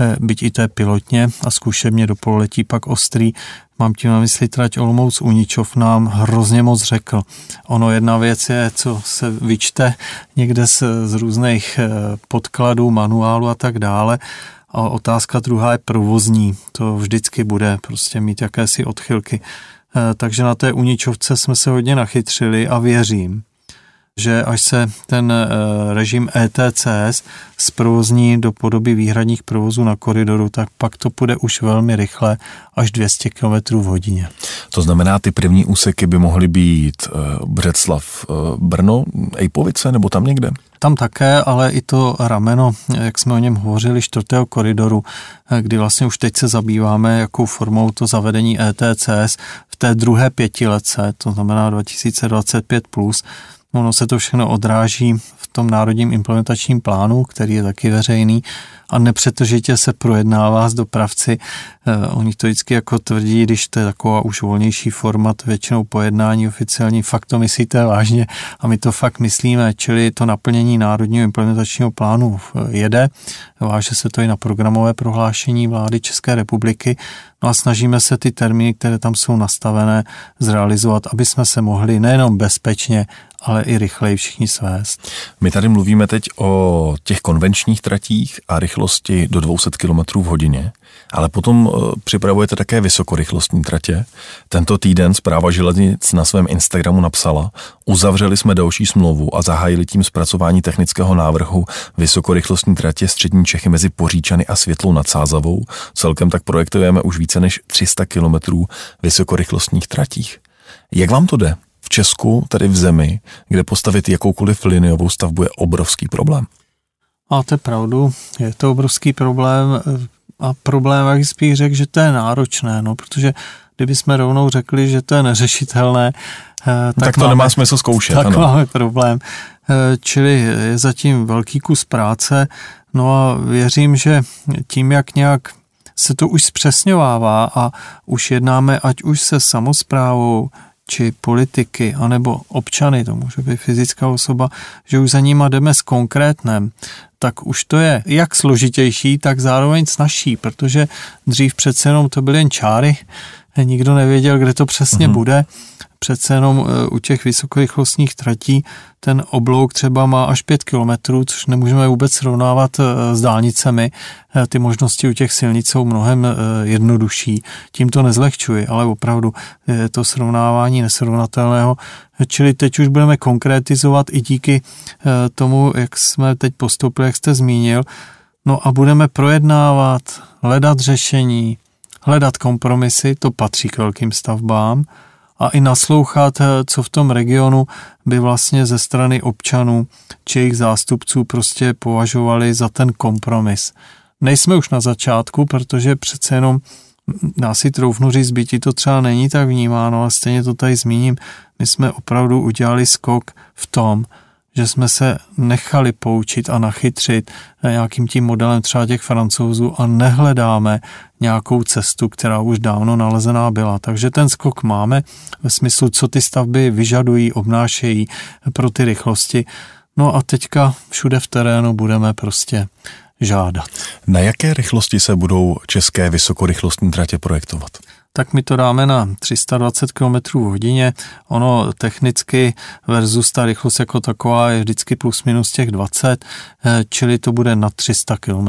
eh, byť i té pilotně a zkušebně do pololetí pak ostrý, mám tím na mysli trať Olomouc Uničov nám hrozně moc řekl. Ono jedna věc je, co se vyčte někde z, z různých eh, podkladů, manuálu a tak dále, a otázka druhá je provozní. To vždycky bude prostě mít jakési odchylky. Takže na té Uničovce jsme se hodně nachytřili a věřím, že až se ten eh, režim ETCS zprovozní do podoby výhradních provozů na koridoru, tak pak to půjde už velmi rychle, až 200 km v hodině. To znamená, ty první úseky by mohly být eh, Břeclav, eh, Brno, Ejpovice nebo tam někde? Tam také, ale i to rameno, jak jsme o něm hovořili, čtvrtého koridoru, kdy vlastně už teď se zabýváme, jakou formou to zavedení ETCS v té druhé pětiletce, to znamená 2025+, plus, Ono se to všechno odráží v tom národním implementačním plánu, který je taky veřejný a nepřetržitě se projednává s dopravci. Eh, oni to vždycky jako tvrdí, když to je taková už volnější format, většinou pojednání oficiální, fakt to myslíte vážně a my to fakt myslíme, čili to naplnění národního implementačního plánu jede, váže se to i na programové prohlášení vlády České republiky, no a snažíme se ty termíny, které tam jsou nastavené, zrealizovat, aby jsme se mohli nejenom bezpečně, ale i rychleji všichni svést. My tady mluvíme teď o těch konvenčních tratích a rychlosti do 200 km v hodině, ale potom eh, připravujete také vysokorychlostní tratě. Tento týden zpráva železnic na svém Instagramu napsala, uzavřeli jsme další smlouvu a zahájili tím zpracování technického návrhu vysokorychlostní tratě střední Čechy mezi Poříčany a Světlou nad Sázavou. Celkem tak projektujeme už více než 300 km vysokorychlostních tratích. Jak vám to jde? V Česku, tady v zemi, kde postavit jakoukoliv liniovou stavbu je obrovský problém. Máte pravdu, je to obrovský problém a problém, jak bych řekl, že to je náročné, no, protože kdyby jsme rovnou řekli, že to je neřešitelné, eh, tak, tak to máme, nemá smysl zkoušet. Tak ano. máme problém. Eh, čili je zatím velký kus práce, no a věřím, že tím, jak nějak se to už zpřesňovává a už jednáme ať už se samozprávou, či politiky, anebo občany, to může být fyzická osoba, že už za nima jdeme s konkrétnem, tak už to je jak složitější, tak zároveň snažší, protože dřív přece jenom to byly jen čáry, nikdo nevěděl, kde to přesně mm-hmm. bude přece jenom e, u těch vysokorychlostních tratí ten oblouk třeba má až 5 kilometrů, což nemůžeme vůbec srovnávat e, s dálnicemi. E, ty možnosti u těch silnic jsou mnohem jednodušší. Tím to nezlehčuji, ale opravdu je to srovnávání nesrovnatelného. Čili teď už budeme konkretizovat i díky tomu, jak jsme teď postoupili, jak jste zmínil. No a budeme projednávat, hledat řešení, hledat kompromisy, to patří k velkým stavbám a i naslouchat, eh, co v tom regionu by vlastně ze strany občanů či jejich zástupců prostě považovali za ten kompromis. Nejsme už na začátku, protože přece jenom dá si troufnu říct, bytí to třeba není tak vnímáno, ale stejně to tady zmíním, my jsme opravdu udělali skok v tom, že jsme se nechali poučit a nachytřit nějakým tím modelem třeba těch francouzů a nehledáme nějakou cestu, která už dávno nalezená byla. Takže ten skok máme ve smyslu, co ty stavby vyžadují, obnášejí pro ty rychlosti. No a teďka všude v terénu budeme prostě žádat. Na jaké rychlosti se budou české vysokorychlostní tratě projektovat? Tak my to dáme na 320 km v hodině. Ono technicky versus ta rychlost jako taková je vždycky plus minus těch 20, eh, čili to bude na 300 km.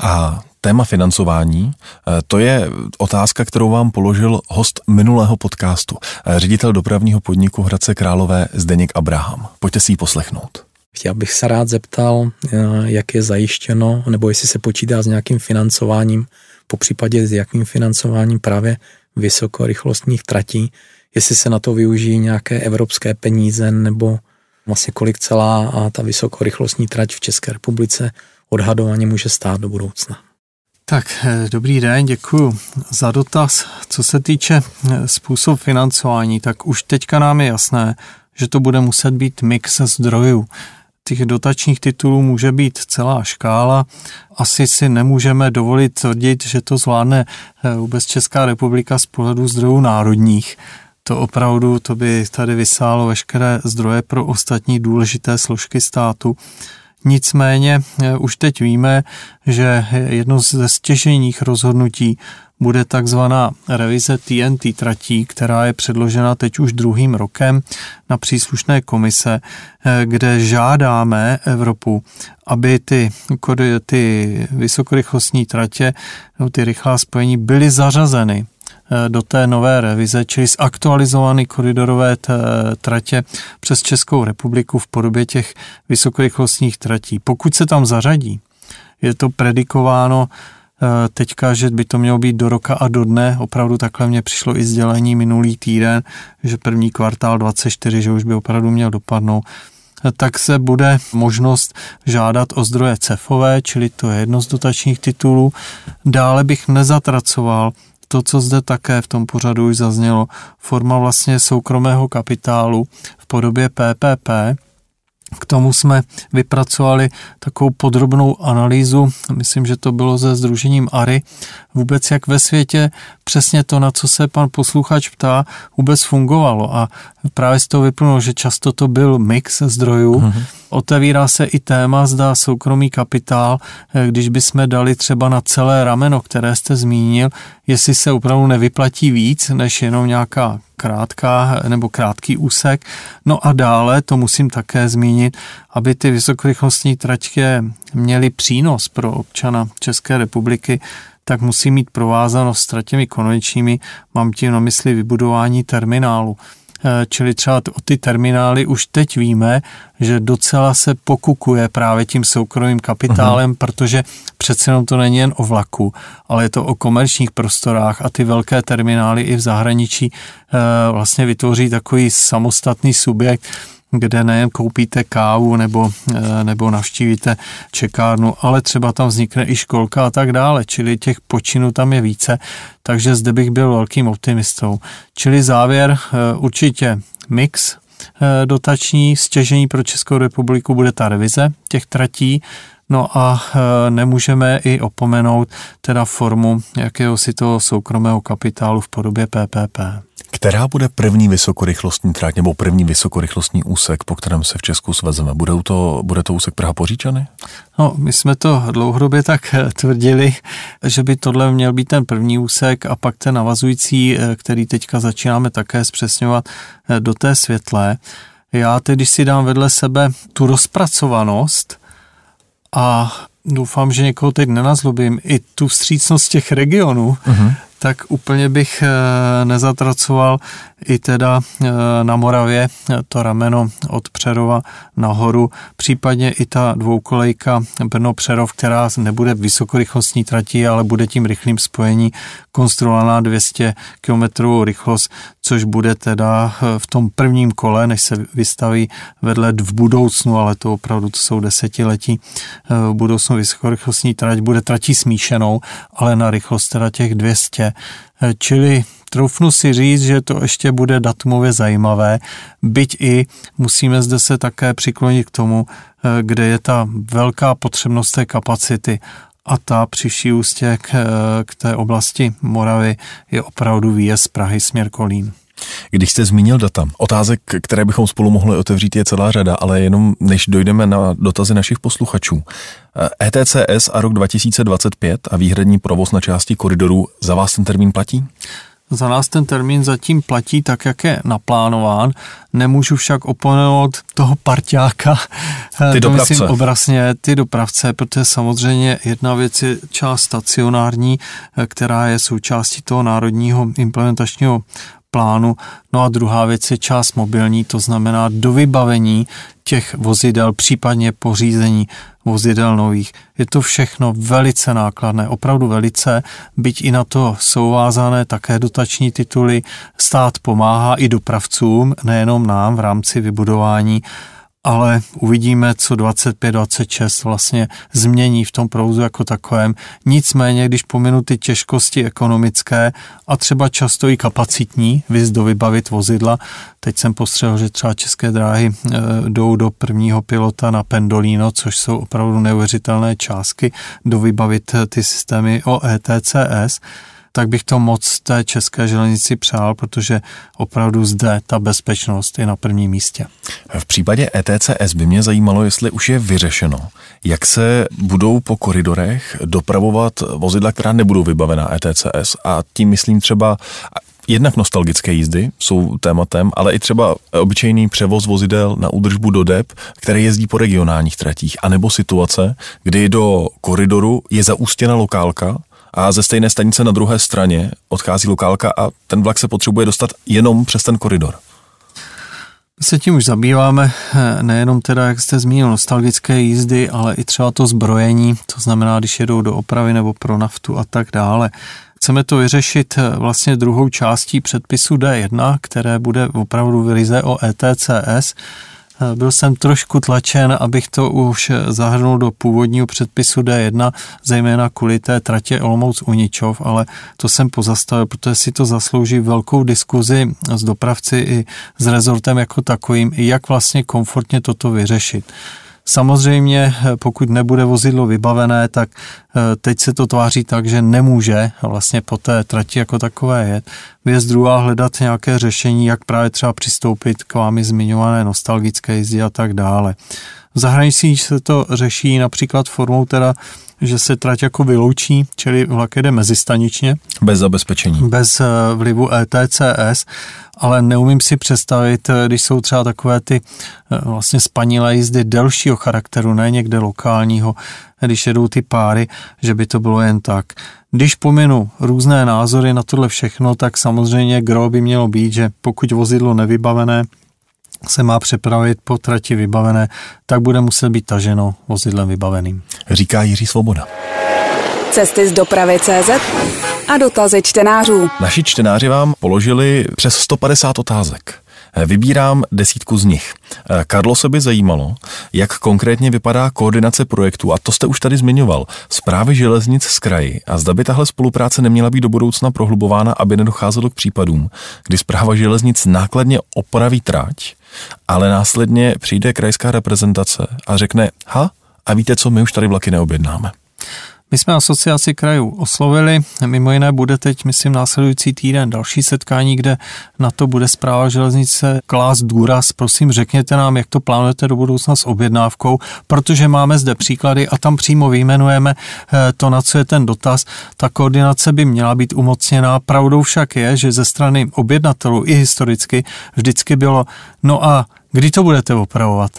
A téma financování, eh, to je otázka, kterou vám položil host minulého podcastu, eh, ředitel dopravního podniku Hradce Králové Zdeněk Abraham. Pojďte si ji poslechnout. Chtěl bych se rád zeptal, jak je zajištěno, nebo jestli se počítá s nějakým financováním po případě s jakým financováním právě vysokorychlostních tratí, jestli se na to využijí nějaké evropské peníze nebo vlastně kolik celá a ta vysokorychlostní trať v České republice odhadovaně může stát do budoucna. Tak, eh, dobrý den, děkuji za dotaz. Co se týče eh, způsob financování, tak už teďka nám je jasné, že to bude muset být mix zdrojů těch dotačních titulů může být celá škála. Asi si nemůžeme dovolit tvrdit, že to zvládne eh, vůbec Česká republika z pohledu zdrojů národních. To opravdu, to by tady vysálo veškeré zdroje pro ostatní důležité složky státu. Nicméně eh, už teď víme, že jedno ze stěžejních rozhodnutí bude takzvaná revize TNT tratí, která je předložena teď už druhým rokem na příslušné komise, eh, kde žádáme Evropu, aby ty, ty vysokorychlostní tratě, ty rychlá spojení byly zařazeny do té nové revize, čili zaktualizované koridorové tratě přes Českou republiku v podobě těch vysokorychlostních tratí. Pokud se tam zařadí, je to predikováno Eh, teďka, že by to mělo být do roka a do dne, opravdu takhle mě přišlo i sdělení minulý týden, že první kvartál 24, že už by opravdu měl dopadnout, eh, tak se bude možnost žádat o zdroje CEFové, čili to je jedno z dotačních titulů. Dále bych nezatracoval to, co zde také v tom pořadu už zaznělo, forma vlastně soukromého kapitálu v podobě PPP, k tomu jsme vypracovali takovou podrobnou analýzu, myslím, že to bylo se Združením ARI, vůbec jak ve světě přesně to, na co se pan posluchač ptá, vůbec fungovalo. A právě z toho vyplnulo, že často to byl mix zdrojů. Mm-hmm. Otevírá se i téma, zda soukromý kapitál, eh, když bychom dali třeba na celé rameno, které jste zmínil, jestli se opravdu nevyplatí víc, než jenom nějaká krátká nebo krátký úsek. No a dále, to musím také zmínit, aby ty vysokorychlostní traťky měly přínos pro občana České republiky, tak musí mít provázanost s tratěmi konečnými, mám tím na mysli vybudování terminálu. Eh, čili třeba o ty terminály už teď víme, že docela se pokukuje právě tím soukromým kapitálem, uh-huh. protože přece jenom to není jen o vlaku, ale je to o komerčních prostorách a ty velké terminály i v zahraničí eh, vlastně vytvoří takový samostatný subjekt, kde nejen koupíte kávu nebo, eh, nebo navštívíte čekárnu, ale třeba tam vznikne i školka a tak dále, čili těch počinů tam je více, takže zde bych byl velkým optimistou. Čili závěr eh, určitě mix eh, dotační stěžení pro Českou republiku bude ta revize těch tratí, No a nemůžeme i opomenout teda formu jakéhosi toho soukromého kapitálu v podobě PPP. Která bude první vysokorychlostní trať nebo první vysokorychlostní úsek, po kterém se v Česku svezeme? Bude to, bude to úsek Praha Poříčany? No, my jsme to dlouhodobě tak eh, tvrdili, že by tohle měl být ten první úsek a pak ten navazující, eh, který teďka začínáme také zpřesňovat eh, do té světlé. Já teď, když si dám vedle sebe tu rozpracovanost a doufám, že někoho teď nenazlobím, i tu vstřícnost těch regionů, uh-huh tak úplně bych eh, nezatracoval i teda eh, na Moravě to rameno od Přerova nahoru, případně i ta dvoukolejka Brno-Přerov, která nebude vysokorychlostní trati, ale bude tím rychlým spojení konstruovaná 200 km rychlost, což bude teda eh, v tom prvním kole, než se vystaví vedle v budoucnu, ale to opravdu to jsou desetiletí, v budoucnu vysokorychlostní trať bude tratí smíšenou, ale na rychlost teda těch 200 Eh, čili troufnu si říct, že to ještě bude datumově zajímavé, byť i musíme zde se také přiklonit k tomu, eh, kde je ta velká potřebnost té kapacity a ta při ústě k, eh, k té oblasti Moravy je opravdu výjezd Prahy směr Kolín. Když jste zmínil data, otázek, které bychom spolu mohli otevřít, je celá řada, ale jenom než dojdeme na dotazy našich posluchačů. ETCS a rok 2025 a výhradní provoz na části koridoru, za vás ten termín platí? Za nás ten termín zatím platí tak, jak je naplánován. Nemůžu však oponout toho parťáka, ty to dopravce. myslím obrazně, ty dopravce, protože samozřejmě jedna věc je část stacionární, která je součástí toho národního implementačního plánu. No a druhá věc je část mobilní, to znamená do vybavení těch vozidel, případně pořízení vozidel nových. Je to všechno velice nákladné, opravdu velice, byť i na to jsou vázané také dotační tituly. Stát pomáhá i dopravcům, nejenom nám v rámci vybudování ale uvidíme, co 25-26 vlastně změní v tom prouzu jako takovém. Nicméně, když pominu ty těžkosti ekonomické a třeba často i kapacitní, vys do vybavit vozidla, teď jsem postřehl, že třeba české dráhy e, jdou do prvního pilota na Pendolino, což jsou opravdu neuvěřitelné částky, do vybavit ty systémy o ETCS, tak bych to moc té české železnici přál, protože opravdu zde ta bezpečnost je na prvním místě. V případě ETCS by mě zajímalo, jestli už je vyřešeno, jak se budou po koridorech dopravovat vozidla, která nebudou vybavená ETCS a tím myslím třeba Jednak nostalgické jízdy jsou tématem, ale i třeba obyčejný převoz vozidel na údržbu do DEP, které jezdí po regionálních tratích, anebo situace, kdy do koridoru je zaústěna lokálka, a ze stejné stanice na druhé straně odchází lokálka a ten vlak se potřebuje dostat jenom přes ten koridor. Se tím už zabýváme, eh, nejenom teda, jak jste zmínil, nostalgické jízdy, ale i třeba to zbrojení, to znamená, když jedou do opravy nebo pro naftu a tak dále. Chceme to vyřešit eh, vlastně druhou částí předpisu D1, které bude opravdu vyrize o ETCS, byl jsem trošku tlačen, abych to už zahrnul do původního předpisu D1, zejména kvůli té tratě Olomouc Uničov, ale to jsem pozastavil, protože si to zaslouží velkou diskuzi s dopravci i s rezortem jako takovým, jak vlastně komfortně toto vyřešit. Samozřejmě, pokud nebude vozidlo vybavené, tak eh, teď se to tváří tak, že nemůže vlastně po té trati jako takové jet. Věc druhá hledat nějaké řešení, jak právě třeba přistoupit k vámi zmiňované nostalgické jízdy a tak dále. V zahraničí se to řeší například formou teda že se trať jako vyloučí, čili vlak jede mezistaničně. Bez zabezpečení. Bez eh, vlivu ETCS, ale neumím si představit, eh, když jsou třeba takové ty eh, vlastně spanilé jízdy delšího charakteru, ne někde lokálního, když jedou ty páry, že by to bylo jen tak. Když pominu různé názory na tohle všechno, tak samozřejmě gro by mělo být, že pokud vozidlo nevybavené se má přepravit po trati vybavené, tak bude muset být taženo vozidlem vybaveným. Říká Jiří Svoboda. Cesty z dopravy CZ a dotazy čtenářů. Naši čtenáři vám položili přes 150 otázek. Vybírám desítku z nich. Karlo se by zajímalo, jak konkrétně vypadá koordinace projektu, a to jste už tady zmiňoval, zprávy železnic z kraji a zda by tahle spolupráce neměla být do budoucna prohlubována, aby nedocházelo k případům, kdy zpráva železnic nákladně opraví trať, ale následně přijde krajská reprezentace a řekne, ha, a víte co, my už tady vlaky neobjednáme. My jsme asociaci krajů oslovili, mimo jiné bude teď, myslím, následující týden další setkání, kde na to bude zpráva železnice klás důraz. Prosím, řekněte nám, jak to plánujete do budoucna s objednávkou, protože máme zde příklady a tam přímo vyjmenujeme eh, to, na co je ten dotaz. Ta koordinace by měla být umocněná. Pravdou však je, že ze strany objednatelů i historicky vždycky bylo, no a kdy to budete opravovat?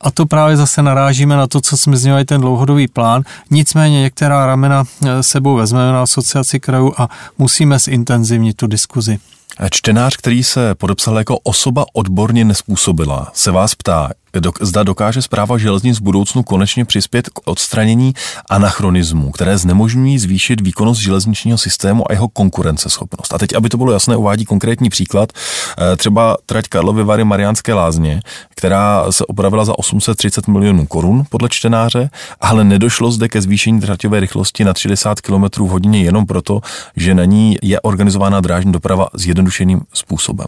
A to právě zase narážíme na to, co jsme zmiňovali, ten dlouhodobý plán. Nicméně některá ramena eh, sebou vezmeme na asociaci krajů a musíme zintenzivnit tu diskuzi. Čtenář, který se podepsal jako osoba odborně nespůsobila, se vás ptá, zda dokáže zpráva železnic v budoucnu konečně přispět k odstranění anachronismů, které znemožňují zvýšit výkonnost železničního systému a jeho konkurenceschopnost. A teď, aby to bylo jasné, uvádí konkrétní příklad, eh, třeba trať Karlovy Vary Mariánské lázně, která se opravila za 830 milionů korun podle čtenáře, ale nedošlo zde ke zvýšení traťové rychlosti na 60 km v hodině jenom proto, že na ní je organizována drážní doprava zjednodušeným způsobem.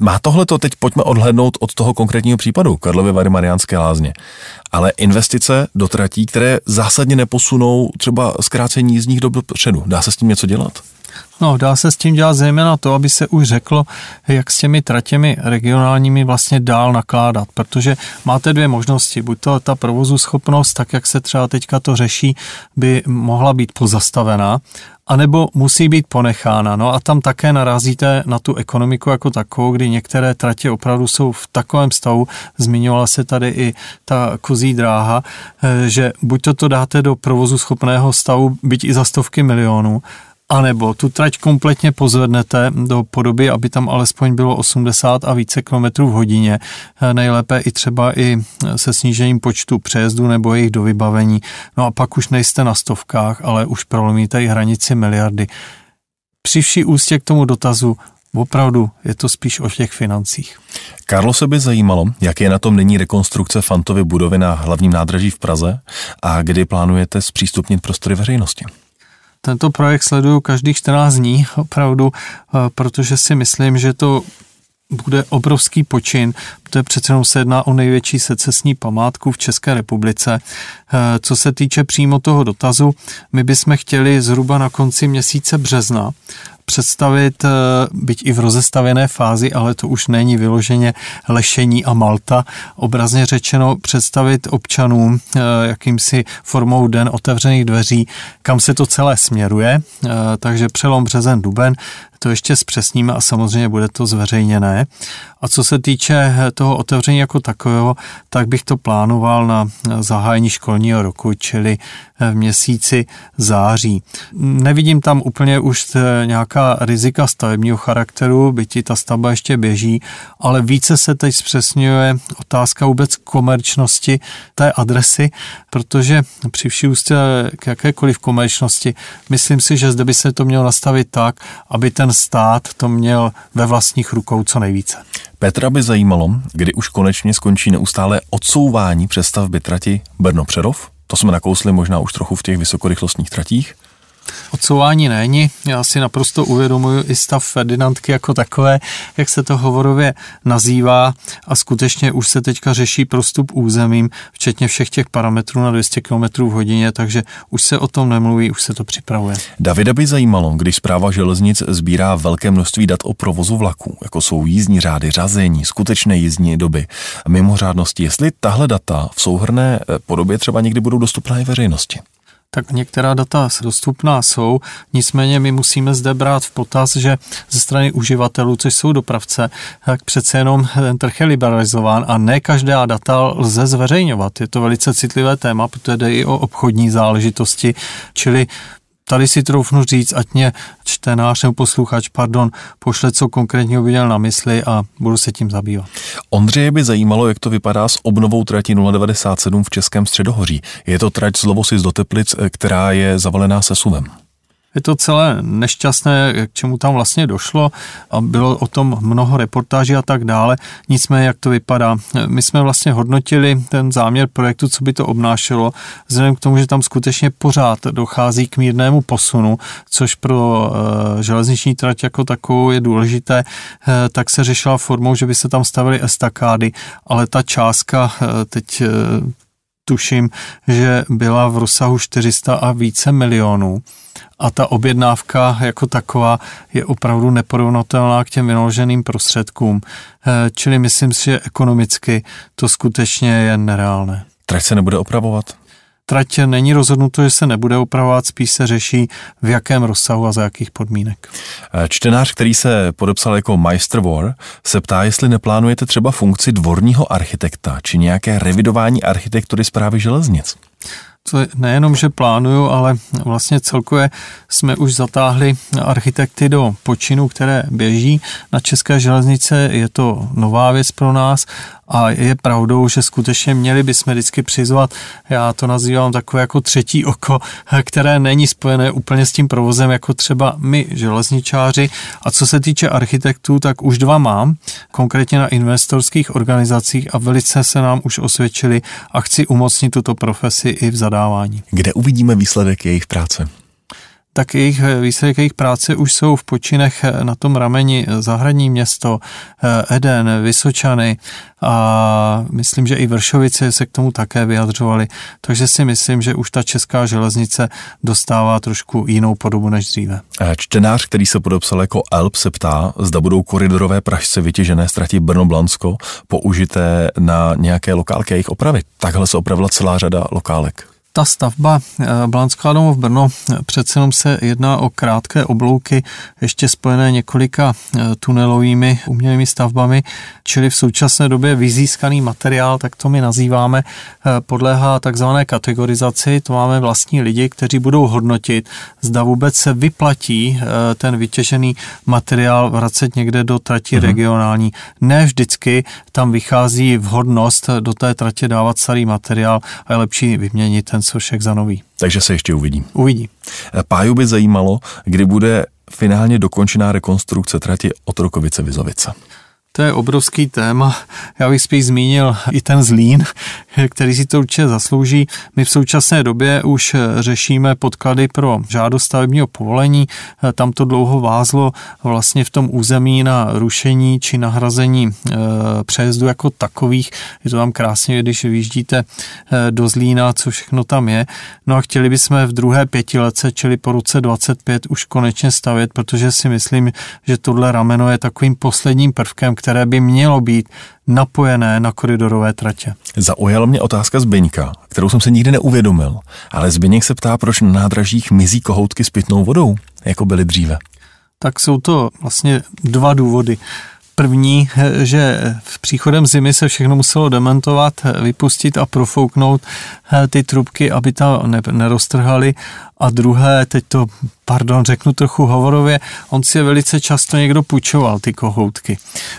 Má tohle to teď pojďme odhlednout od toho konkrétního případu Karlovy Vary Mariánské lázně. Ale investice do tratí, které zásadně neposunou třeba zkrácení jízdních dob dopředu. Dá se s tím něco dělat? No, dá se s tím dělat zejména to, aby se už řeklo, jak s těmi tratěmi regionálními vlastně dál nakládat, protože máte dvě možnosti. Buď to ta provozu schopnost, tak jak se třeba teďka to řeší, by mohla být pozastavená, anebo musí být ponechána. No a tam také narazíte na tu ekonomiku jako takovou, kdy některé tratě opravdu jsou v takovém stavu, zmiňovala se tady i ta kozí dráha, eh, že buď to, dáte do provozu schopného stavu, byť i za stovky milionů, anebo tu trať kompletně pozvednete do podoby, aby tam alespoň bylo 80 a více kilometrů v hodině, nejlépe i třeba i se snížením počtu přejezdů nebo jejich dovybavení. No a pak už nejste na stovkách, ale už prolomíte i hranici miliardy. Při vší ústě k tomu dotazu Opravdu je to spíš o těch financích. Karlo se by zajímalo, jak je na tom nyní rekonstrukce Fantovy budovy na hlavním nádraží v Praze a kdy plánujete zpřístupnit prostory veřejnosti. Tento projekt sleduju každých 14 dní, opravdu, eh, protože si myslím, že to bude obrovský počin, protože přece jenom se jedná o největší secesní památku v České republice. Eh, co se týče přímo toho dotazu, my bychom chtěli zhruba na konci měsíce března představit, eh, byť i v rozestavěné fázi, ale to už není vyloženě lešení a Malta, obrazně řečeno představit občanům eh, jakýmsi formou den otevřených dveří, kam se to celé směruje, eh, takže přelom březen, duben, to ještě zpřesníme a samozřejmě bude to zveřejněné. A co se týče toho otevření jako takového, tak bych to plánoval na zahájení školního roku, čili v měsíci září. Nevidím tam úplně už nějaká rizika stavebního charakteru, byť ta stavba ještě běží, ale více se teď zpřesňuje otázka vůbec komerčnosti té adresy, protože při vší k jakékoliv komerčnosti, myslím si, že zde by se to mělo nastavit tak, aby ten stát to měl ve vlastních rukou co nejvíce. Petra by zajímalo, kdy už konečně skončí neustále odsouvání přestavby trati Brno-Přerov? To jsme nakousli možná už trochu v těch vysokorychlostních tratích. Odsouvání není. Já si naprosto uvědomuji i stav Ferdinandky jako takové, jak se to hovorově nazývá a skutečně už se teďka řeší prostup územím, včetně všech těch parametrů na 200 km v hodině, takže už se o tom nemluví, už se to připravuje. Davida by zajímalo, když zpráva železnic sbírá velké množství dat o provozu vlaků, jako jsou jízdní řády, řazení, skutečné jízdní doby, mimořádnosti, jestli tahle data v souhrné podobě třeba někdy budou dostupná i veřejnosti tak některá data dostupná jsou, nicméně my musíme zde brát v potaz, že ze strany uživatelů, což jsou dopravce, tak přece jenom ten trh je liberalizován a ne každá data lze zveřejňovat. Je to velice citlivé téma, protože jde i o obchodní záležitosti, čili tady si troufnu říct, ať mě čtenář nebo posluchač, pardon, pošle, co konkrétně viděl na mysli a budu se tím zabývat. Ondřeje by zajímalo, jak to vypadá s obnovou trati 097 v Českém středohoří. Je to trať z Lovosic do Teplic, která je zavalená se suvem. Je to celé nešťastné, k čemu tam vlastně došlo a bylo o tom mnoho reportáží a tak dále. Nicméně, jak to vypadá. My jsme vlastně hodnotili ten záměr projektu, co by to obnášelo, vzhledem k tomu, že tam skutečně pořád dochází k mírnému posunu, což pro uh, železniční trať jako takovou je důležité, uh, tak se řešila formou, že by se tam stavily estakády, ale ta částka uh, teď tuším, že byla v rozsahu 400 a více milionů a ta objednávka jako taková je opravdu neporovnatelná k těm vynaloženým prostředkům. Eh, čili myslím si, že ekonomicky to skutečně je nereálné. Trať se nebude opravovat? Trať není rozhodnuto, že se nebude opravovat, spíš se řeší v jakém rozsahu a za jakých podmínek. Eh, čtenář, který se podepsal jako War, se ptá, jestli neplánujete třeba funkci dvorního architekta či nějaké revidování architektury zprávy železnic co nejenom, že plánuju, ale vlastně celkově jsme už zatáhli architekty do počinu, které běží na České železnice. Je to nová věc pro nás a je pravdou, že skutečně měli bychom vždycky přizvat, já to nazývám takové jako třetí oko, které není spojené úplně s tím provozem, jako třeba my železničáři. A co se týče architektů, tak už dva mám, konkrétně na investorských organizacích a velice se nám už osvědčili a chci umocnit tuto profesi i v zadávání. Kde uvidíme výsledek jejich práce? Tak jejich výsledek jejich práce už jsou v počinech na tom rameni Zahradní město, Eden, Vysočany a myslím, že i Vršovice se k tomu také vyjadřovali. Takže si myslím, že už ta česká železnice dostává trošku jinou podobu než dříve. Čtenář, který se podepsal jako Elb, se ptá, zda budou koridorové pražce vytěžené ztratí Brno-Blansko použité na nějaké lokálky jejich opravy. Takhle se opravila celá řada lokálek ta stavba eh, Blanská domov Brno eh, přece jenom se jedná o krátké oblouky, ještě spojené několika eh, tunelovými umělými stavbami, čili v současné době vyzískaný materiál, tak to my nazýváme, podléhá takzvané kategorizaci. To máme vlastní lidi, kteří budou hodnotit, zda vůbec se vyplatí ten vytěžený materiál vracet někde do trati uh-huh. regionální. Ne vždycky tam vychází vhodnost do té tratě dávat starý materiál a je lepší vyměnit ten Sošek za nový. Takže se ještě uvidí. Uvidí. Páju by zajímalo, kdy bude finálně dokončená rekonstrukce trati Otrokovice-Vizovice. To je obrovský téma. Já bych spíš zmínil i ten zlín, který si to určitě zaslouží. My v současné době už řešíme podklady pro žádost stavebního povolení. Tam to dlouho vázlo vlastně v tom území na rušení či nahrazení e, přejezdu jako takových. Je to tam krásně, když vyjíždíte e, do Zlína, co všechno tam je. No a chtěli bychom v druhé pětiletce, čili po roce 25, už konečně stavět, protože si myslím, že tohle rameno je takovým posledním prvkem, které by mělo být napojené na koridorové tratě. Zaujala mě otázka Zbyňka, kterou jsem se nikdy neuvědomil, ale Zbyněk se ptá, proč na nádražích mizí kohoutky s pitnou vodou, jako byly dříve. Tak jsou to vlastně dva důvody. První, že v příchodem zimy se všechno muselo dementovat, vypustit a profouknout ty trubky, aby tam neroztrhaly. A druhé, teď to, pardon, řeknu trochu hovorově, on si je velice často někdo půjčoval, ty kohoutky.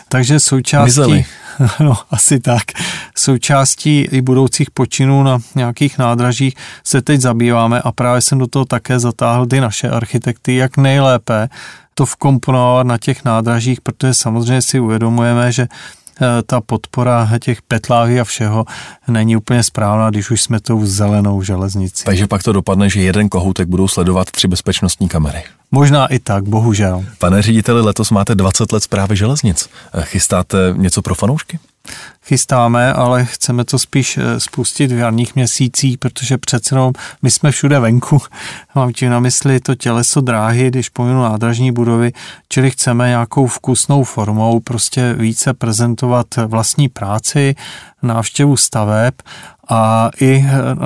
Takže součástí... Mizeli. No, asi tak. Součástí i budoucích počinů na nějakých nádražích se teď zabýváme a právě jsem do toho také zatáhl ty naše architekty, jak nejlépe to vkomponovat na těch nádražích, protože samozřejmě si uvědomujeme, že eh, ta podpora těch petláví a všeho není úplně správná, když už jsme tou zelenou železnici. Takže pak to dopadne, že jeden kohoutek budou sledovat tři bezpečnostní kamery. Možná i tak, bohužel. Pane řediteli, letos máte 20 let zprávy železnic. Eh, chystáte něco pro fanoušky? Chystáme, ale chceme to spíš eh, spustit v jarních měsících, protože přece jenom my jsme všude venku. Mám tím na mysli to těleso dráhy, když pominu nádražní budovy, čili chceme nějakou vkusnou formou prostě více prezentovat vlastní práci, návštěvu staveb a i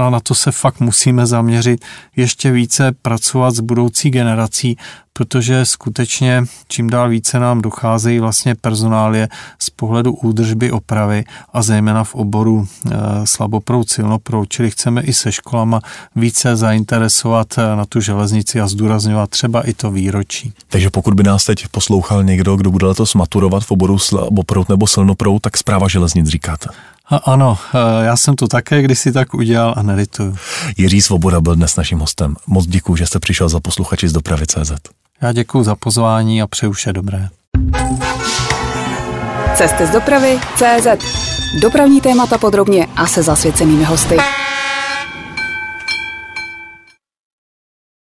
na to se fakt musíme zaměřit, ještě více pracovat s budoucí generací, protože skutečně čím dál více nám docházejí vlastně personálie z pohledu údržby opravy a zejména v oboru e, slaboproud, silnoproud, čili chceme i se školama více zainteresovat e, na tu železnici a zdůrazňovat třeba i to výročí. Takže pokud by nás teď poslouchal někdo, kdo bude letos maturovat v oboru slaboproud nebo silnoproud, tak zpráva železnic říkáte. A ano, e, já jsem to také kdysi tak udělal a nelituju. Jiří Svoboda byl dnes naším hostem. Moc děkuji, že jste přišel za posluchači z dopravy CZ. Já děkuji za pozvání a přeju vše dobré. Cesty z dopravy CZ. Dopravní témata podrobně a se zasvěcenými hosty.